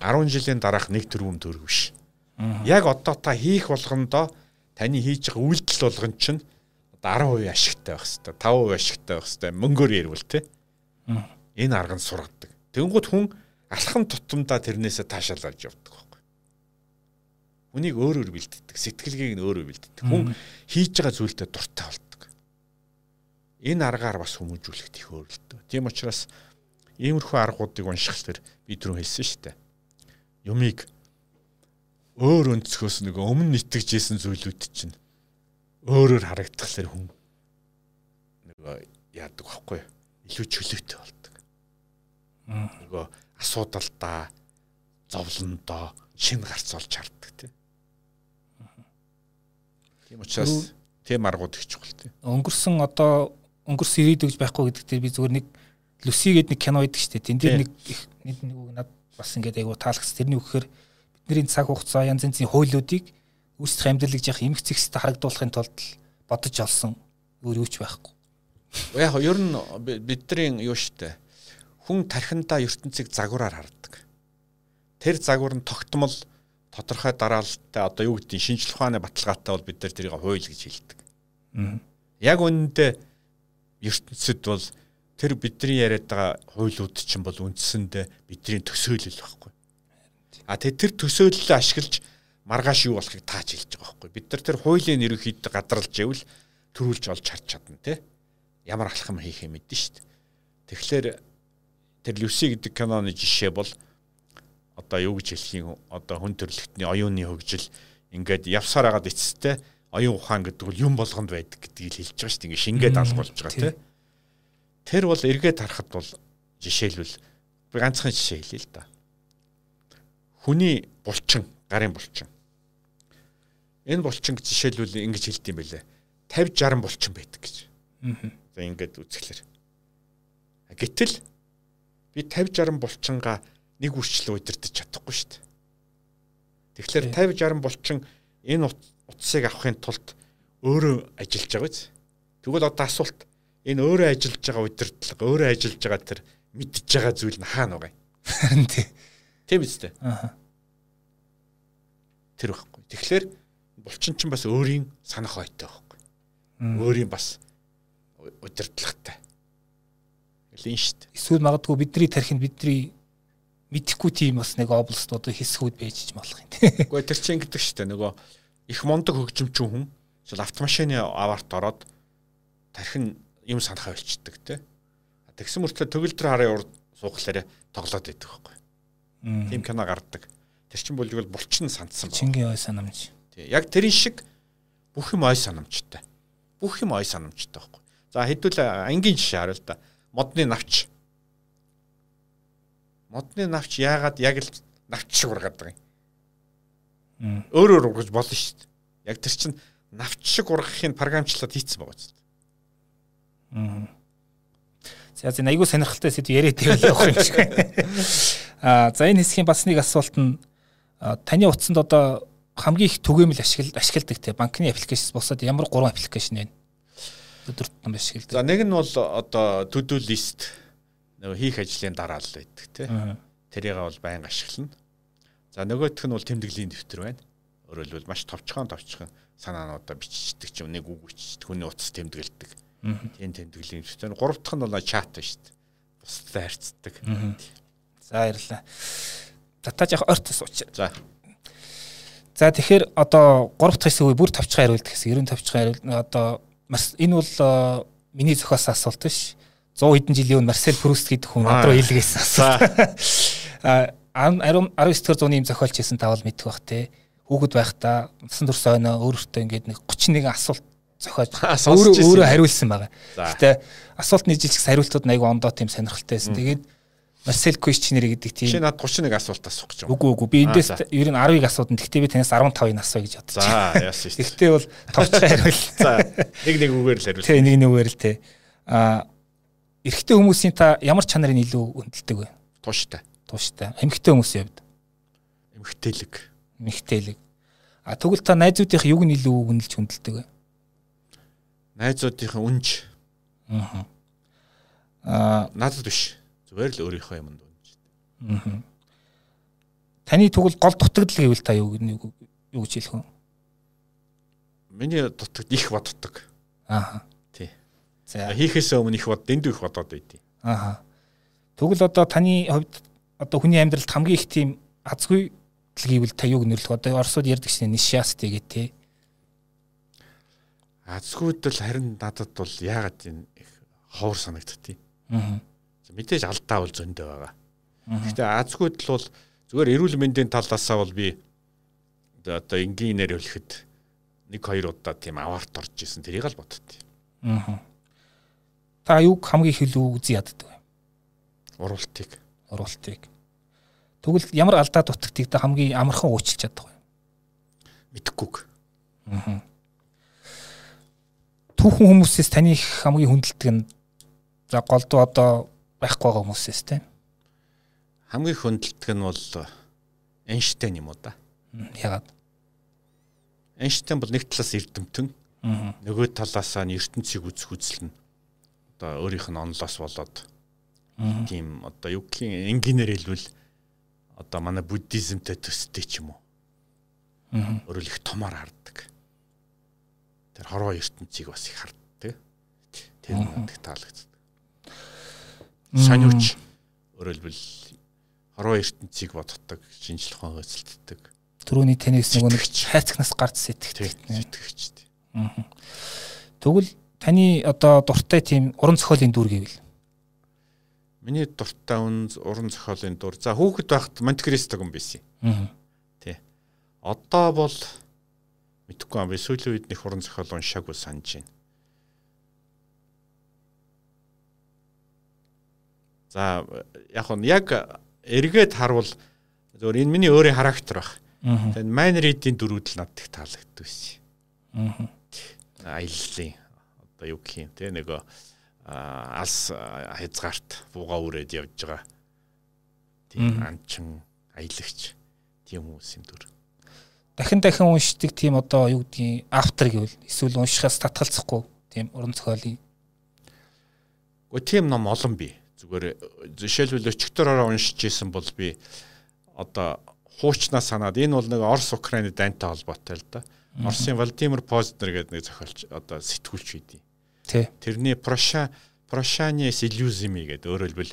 [SPEAKER 2] 10 жилийн дараах нэг тэрбум төгрөг биш. Яг одоо та хийх болгондоо таны хийж байгаа үйлдэл болгон чинь одоо 10% ашигтай байх хэвээр 5% ашигтай байх хэвээр мөнгөөр ярил те. Энэ арга нь сургадаг. Тэнгууд хүн алхам тутамдаа тэрнээсээ таашаалж явдаг байхгүй. Хүнийг өөрөөр бэлддэг, сэтгэлгээг нь өөрөөр бэлддэг. Хүн хийж байгаа зүйлдээ дуртай болдог. Энэ аргаар бас хүмүүжүүлэхэд их өөрлөлтөө. Тийм учраас иймэрхүү аргуудыг унших тэр би түрүү хэлсэн шүү дээ. Юмыг өөр өнцгөөс нэг өмнө итгэжсэн зүйлүүд чинь өөрөөр харагдахлаар хүн нэг яадаг байхгүй илүү чөлөөтэй болдог. Нөгөө асуудалдаа зовлондоо шин гарц олж харддаг тийм. Тийм учраас тийм аргууд их чухал тийм.
[SPEAKER 1] Өнгөрсөн одоо өнгөрсөн ирээдүй гэж байхгүй гэдэг дээр би зүгээр нэг Люси гэдэг нэг кино байдаг шүү дээ. Тэн дээр нэг нэг нэг над бас ингээд айгу таалагц тэрний үгээр бидний цаг хугацаа янз янзын хуулиудыг үүсэх амьдралыг яах эмх зэгстэй харагдуулахын тулд бодож олсон өөр юу ч байхгүй.
[SPEAKER 2] Яг ер нь бидний юу штэ хүн тархиндаа ертөнцийг загвараар хардаг. Тэр загвар нь тогтмол тодорхой дараалттай одоо юу гэдгийг шинжлэх ухааны баталгаатай бол бид нар тэрийг хууль гэж хэлдэг. Яг үнэндээ ертөнцид бол тэр бидний яриад байгаа хуулиуд чинь бол үндсэндээ бидний төсөөлөл байхгүй. А тэр төсөөллөө ашиглаж маргааш юу болохыг тааж хэлж байгаа байхгүй. Бид нар тэр хуулийн ерөнхийдөө гадралж ивэл төрүүлж олж харж чадна тий ямар алхам хийхээ мэдэн шүү дээ. Тэгэхээр тэр Люси гэдэг киноны жишээ бол одоо юу гэж юм одоо хүн төрөлхтний оюуны хөгжил ингээд явсаар агаад эцэстээ оюун ухаан гэдэг бол юм болгонд байдаг гэдгийг хэлж байгаа шүү дээ. Ингээд шингээд алга болж байгаа тийм. Тэр бол эргээд харахад бол жишээлбэл би ганцхан жишээ хэлье л да. Хүний булчин, гарын булчин. Энэ булчин жишээлбэл ингэж хэлдэм байлээ. 50 60 булчин байдаг гэж. Аа За ингээд үзэхлээр. Гэтэл би 50 60 булчингаа нэг үрчлээ удирдах чадахгүй шүү дээ. Тэгэхээр 50 60 булчин энэ утсыг авахын тулд өөрөө ажиллаж байгаа биз. Тэгвэл одоо асуулт энэ өөрөө ажиллаж байгаа удирдлага, өөрөө ажиллаж байгаа тэр мэдж байгаа зүйл нь хаана байгаа юм? Тийм үстэй. Аа. Тэр байхгүй. Тэгэхээр булчин чинь бас өөрийн санах ойтой байхгүй. Өөрийн бас удирдлагатай. Гэлэн дээ.
[SPEAKER 1] Эсвэл магадгүй бидний тархинд бидний мэдхгүй тийм бас нэг област одоо хэсгүүд байж болох юм.
[SPEAKER 2] Гэхдээ тэр чинь шүү дээ. Нөгөө их мондог хөгжимчин хүн жишээл автомашины аварт ороод тархин юм санахаа болчдөг те. Тэгсэн мөртлөө төгөлдөр харын урд суухлаарэ тоглоод байдаг байхгүй. Тийм кино гардаг. Тэр чинь бол булчин сандсан
[SPEAKER 1] байна. Чингийн ой санамж.
[SPEAKER 2] Тий. Яг тэрэн шиг бүх юм ой санамжтай. Бүх юм ой санамжтай байхгүй. За хэдүүл ангийн жишээ харъя л да. Модны навч. Модны навч яагаад яг л навч шиг ургаад байгаа юм. Өөрөөр ургаж болно шүү дээ. Яг тэр чинь навч шиг ургахын програмчлаад хийцэн байгаа ч.
[SPEAKER 1] Аа. За зэн айгуу сонирхолтой сэдв яриад байвал явах юм шиг. Аа за энэ хэсгийн бас нэг асуулт нь таны утсанд одоо хамгийн их түгээмэл ашигладаг те банкны аппликейшнс босоод ямар гурван аппликейшн байна? Өдөр тутам ашигладаг.
[SPEAKER 2] За нэг нь бол одоо to do list нөгөө хийх ажлын дараал байдаг тий. Тэрийг бол байнга ашиглана. За нөгөөх нь бол тэмдэглэлийн дэвтэр байна. Өөрөөр хэлбэл маш товчхон товчхон санаануудаа биччихдэг ч юм нэг үг биччихдэг хүний утас тэмдэглэдэг. Тийм тэмдэглэлийн дэвтэр. Гурав дахь нь бол чат шүү дээ. Бусдад харьцдаг.
[SPEAKER 1] За баярлалаа. Татаж яг орт сууч.
[SPEAKER 2] За.
[SPEAKER 1] За тэгэхээр одоо 3 дахь хэсэг бүр тавчхан хариулт гэсэн. Ерөн тавчхан хариулт одоо Марс энэ бол миний зохиосон асуулт биш. 100 хэдэн жилийн өмнө Марсел Пруст гэдэг хүн над руу илгээсэн асуулт. А 19 дэх зууны юм зохиолч хийсэн тавал мэдэх бах те. Хүүхэд байхдаа насан турш ойноо өөрөөсөө ингээд нэг 31 асуулт зохиож өөрөө өөрөө хариулсан байгаа. Гэтэ асуултны жилчс хариултууд айгу ондоо тийм сонирхолтой байсан. Тэгээд Марсел Квишчнер гэдэг тийм.
[SPEAKER 2] Чи над 31 асуулт асуух гэж
[SPEAKER 1] байна. Үгүй үгүй. Би эндээс ер нь 10-ыг асуудаг. Гэхдээ би танаас 15-ыг асууя гэж
[SPEAKER 2] байна. За, яасан шүү.
[SPEAKER 1] Гэхдээ бол товчхон хариул.
[SPEAKER 2] За, нэг нэг үгээр л хариул.
[SPEAKER 1] Тэ нэг нэгээр л тэ. А эрэгтэй хүмүүсийн та ямар чанарын илүү өндөрлөдөг вэ?
[SPEAKER 2] Тууштай.
[SPEAKER 1] Тууштай. Эмэгтэй хүмүүсийн хувьд
[SPEAKER 2] эмэгтэйлэг.
[SPEAKER 1] Эмэгтэйлэг. А тэгвэл та найзуудынх юг нь илүү үнэлж хөндлөдөг вэ?
[SPEAKER 2] Найзуудынх үнж. Аа. Аа, надад биш Зүгээр л өөрийнхөө юмд үнэ.
[SPEAKER 1] Аа. Таны тэгвэл гол дутагдал гэвэл та юу юу гэж хэлэх вэ?
[SPEAKER 2] Миний дутагд их боддог.
[SPEAKER 1] Аа.
[SPEAKER 2] Тий. За хийхээс өмнө их бод дэндүү их бодоод байдیں۔
[SPEAKER 1] Аа. Тэгвэл одоо таны хувьд одоо хүний амьдралд хамгийн их тийм азгүй гэвэл та юуг нэрлэх одоо Оросууд ярьдаг чинь нишаст гэдэг тий.
[SPEAKER 2] Азгүйд л харин надад бол яагаад энэ их ховор санагдтыг.
[SPEAKER 1] Аа
[SPEAKER 2] мэдээж алдаа бол зөндөө байгаа. Гэхдээ азгүйд л бол зүгээр эрүүл мэндийн талаасаа бол би одоо энгийнээр хэлэхэд нэг хоёр удаа тийм аварт орж исэн тэрийг л боддتي.
[SPEAKER 1] Аа. Та юг хамгийн илүү үзий яддаг вэ?
[SPEAKER 2] Уралтыг.
[SPEAKER 1] Уралтыг. Тэгвэл ямар алдаа дутагдгийг та хамгийн амархан уучлж чаддаг вэ?
[SPEAKER 2] Мэдхгүйг.
[SPEAKER 1] Аа. Түүхэн хүмүүсээс таны хамгийн хүндэлдэг нь за голдуу одоо байхгүй байгаа хүмүүсээс тийм.
[SPEAKER 2] Хамгийн хөндлөлтг нь бол Эйнштейн юм уу да.
[SPEAKER 1] Ягаад?
[SPEAKER 2] Эйнштейн бол нэг талаас эрдэмтэн. Нөгөө талаасаа нь ертөнцийг үзэх үзэл нь одоо өөрийнх нь онлоос болоод тийм одоо юу гэх юм инженеэр хэлбэл одоо манай буддизмтэй төстэй ч юм уу. Өөрөөр их томор харддаг. Тэр хорвоо ертөнцийг бас их харддаг. Тэр надад таалагдсан сониуч өөрөлдвөл хорвоо ертөнцийг боддог, шинжлэх ухаан эзэлддэг.
[SPEAKER 1] Төрөний теннис нөгөө нэг хайцагнаас гарч сэтгэгдэж
[SPEAKER 2] сэтгэгч.
[SPEAKER 1] Тэгвэл таны одоо дуртай тийм уран зохиолын дүр гэвэл
[SPEAKER 2] Миний дуртай уран зохиолын дур. За хүүхэд байхад Монте-Кристо гүн байсан.
[SPEAKER 1] Аа.
[SPEAKER 2] Тий. Одоо бол мэдхгүй юм би сүүлийн үед нэг уран зохиол уншаагүй санаж байна. За яг нь яг эргээд харвал зөвөр энэ миний өөрийн характер баг. Тэгээд майнеридийн дөрүүд л надад их таалагддаг байсан. Аа. Аяллаа одоо юу гэх юм те нөгөө алс хязгаарт бууга үрээд явж байгаа. Тийм анчин аялагч тийм хүмүүсийн дүр.
[SPEAKER 1] Дахин дахин уншдаг тийм одоо юу гэдгийг автор гэвэл эсвэл уншихаас татгалзахгүй тийм уран зохиолын.
[SPEAKER 2] Гэхдээ тийм ном олон бий зүгээр жишээлбэл өчигдөрөөрөө уншиж исэн бол би одоо хуучнаа санаад энэ бол нэг Орос Украины дайнтай холбоотой л да. Оросын Владимир Познер гэдэг нэг зохиолч одоо сэтгүүлч байдیں۔
[SPEAKER 1] Тий.
[SPEAKER 2] Тэрний Проша Прошаны Силюзими гэдэг өөрөлдвөл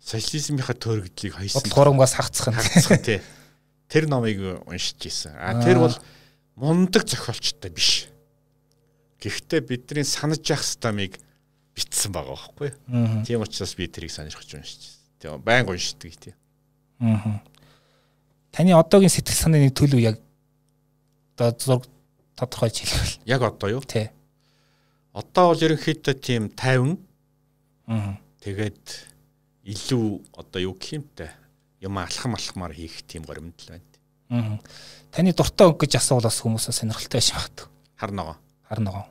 [SPEAKER 2] социализмынхаа төрөгдлийг
[SPEAKER 1] хоёсон. Хурангаас хагцах
[SPEAKER 2] нь. Тий. Тэр номыг уншиж исэн. А тэр бол мундаг зохиолчтой биш. Гэхдээ бидний санаж явах стамыг битсэн байгаа байхгүй. Тийм учраас би тэрийг сонирхож уншиж. Тийм байнга уншдаг тийм.
[SPEAKER 1] Аа. Таны одоогийн сэтгэл санааны нэг төлөв яг одоо зург тодорхойлж хэлвэл.
[SPEAKER 2] Яг одоо юу?
[SPEAKER 1] Тий.
[SPEAKER 2] Одоо бол ерөнхийдөө тийм 50.
[SPEAKER 1] Аа.
[SPEAKER 2] Тэгээд илүү одоо юу гэх юмтай юм алхам алхмаар хийх тийм горимдл байна.
[SPEAKER 1] Аа. Таны дуртай өнгө гэж асуувал бас хүмүүсээ сонирхолтой байж магадгүй.
[SPEAKER 2] Харногоо.
[SPEAKER 1] Харногоо.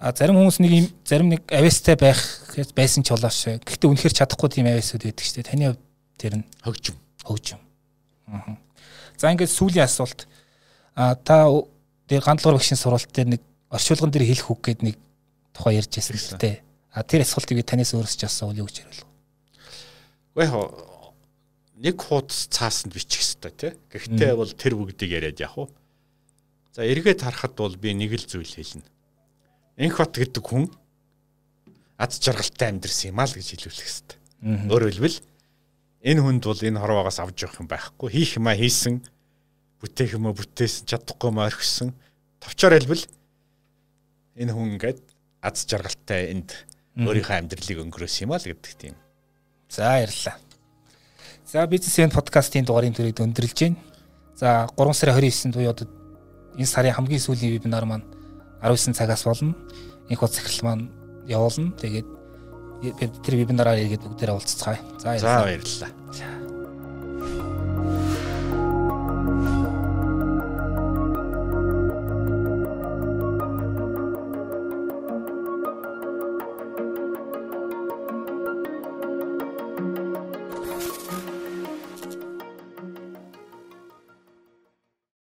[SPEAKER 1] А зарим хүмүүс нэг юм зарим нэг авьяастай байх байсан ч болоош. Гэхдээ үнэхээр чадахгүй тийм авьяасуд байдаг шүү дээ. Таны хувьд тэр нь
[SPEAKER 2] хөгжим.
[SPEAKER 1] Хөгжим. Аа. За ингээд сүүлийн асуулт. А та тэр гандлуур багшийн сургалт дээр нэг орчуулган дээр хэлэх үг гээд нэг тухай ярьж байсан л дээ. А тэр асуултыг танаас өөрөөс ч асуувал юу гэж хариулах
[SPEAKER 2] вэ? Гэхдээ нэг хуудас цаасанд бичих хэрэгтэй тий. Гэхдээ бол тэр бүгдийг яриад явах уу? За эргээд харахад бол би нэг л зүйл хэлнэ Энхбат гэдэг хүн аз жаргалтай амьдрсан юм аа л гэж хэлүүлэх хэрэгтэй. Өөрөөр хэлбэл энэ хүнд бол энэ хорвоогоос авч явах юм байхгүй. Хийх юмаа хийсэн, бүтээх юмаа бүтээсэн, чадахгүй маа орхисон. Товчоор хэлбэл энэ хүн ингээд аз жаргалтай энд өөрийнхөө амьдралыг өнгөрөөс юм аа л гэдэг тийм.
[SPEAKER 1] За баярлалаа. За бизнес event подкастын дугаарын төрөйд өндөрлж байна. За 3 сарын 29-нд буюу одоо энэ сарын хамгийн сүүлийн вебинар маань 19 цагаас болно их бод захирал маань явуулна. Тэгээд тэр вебинараар иргэд бүгдээрээ уулзцгаая.
[SPEAKER 2] За баярлалаа.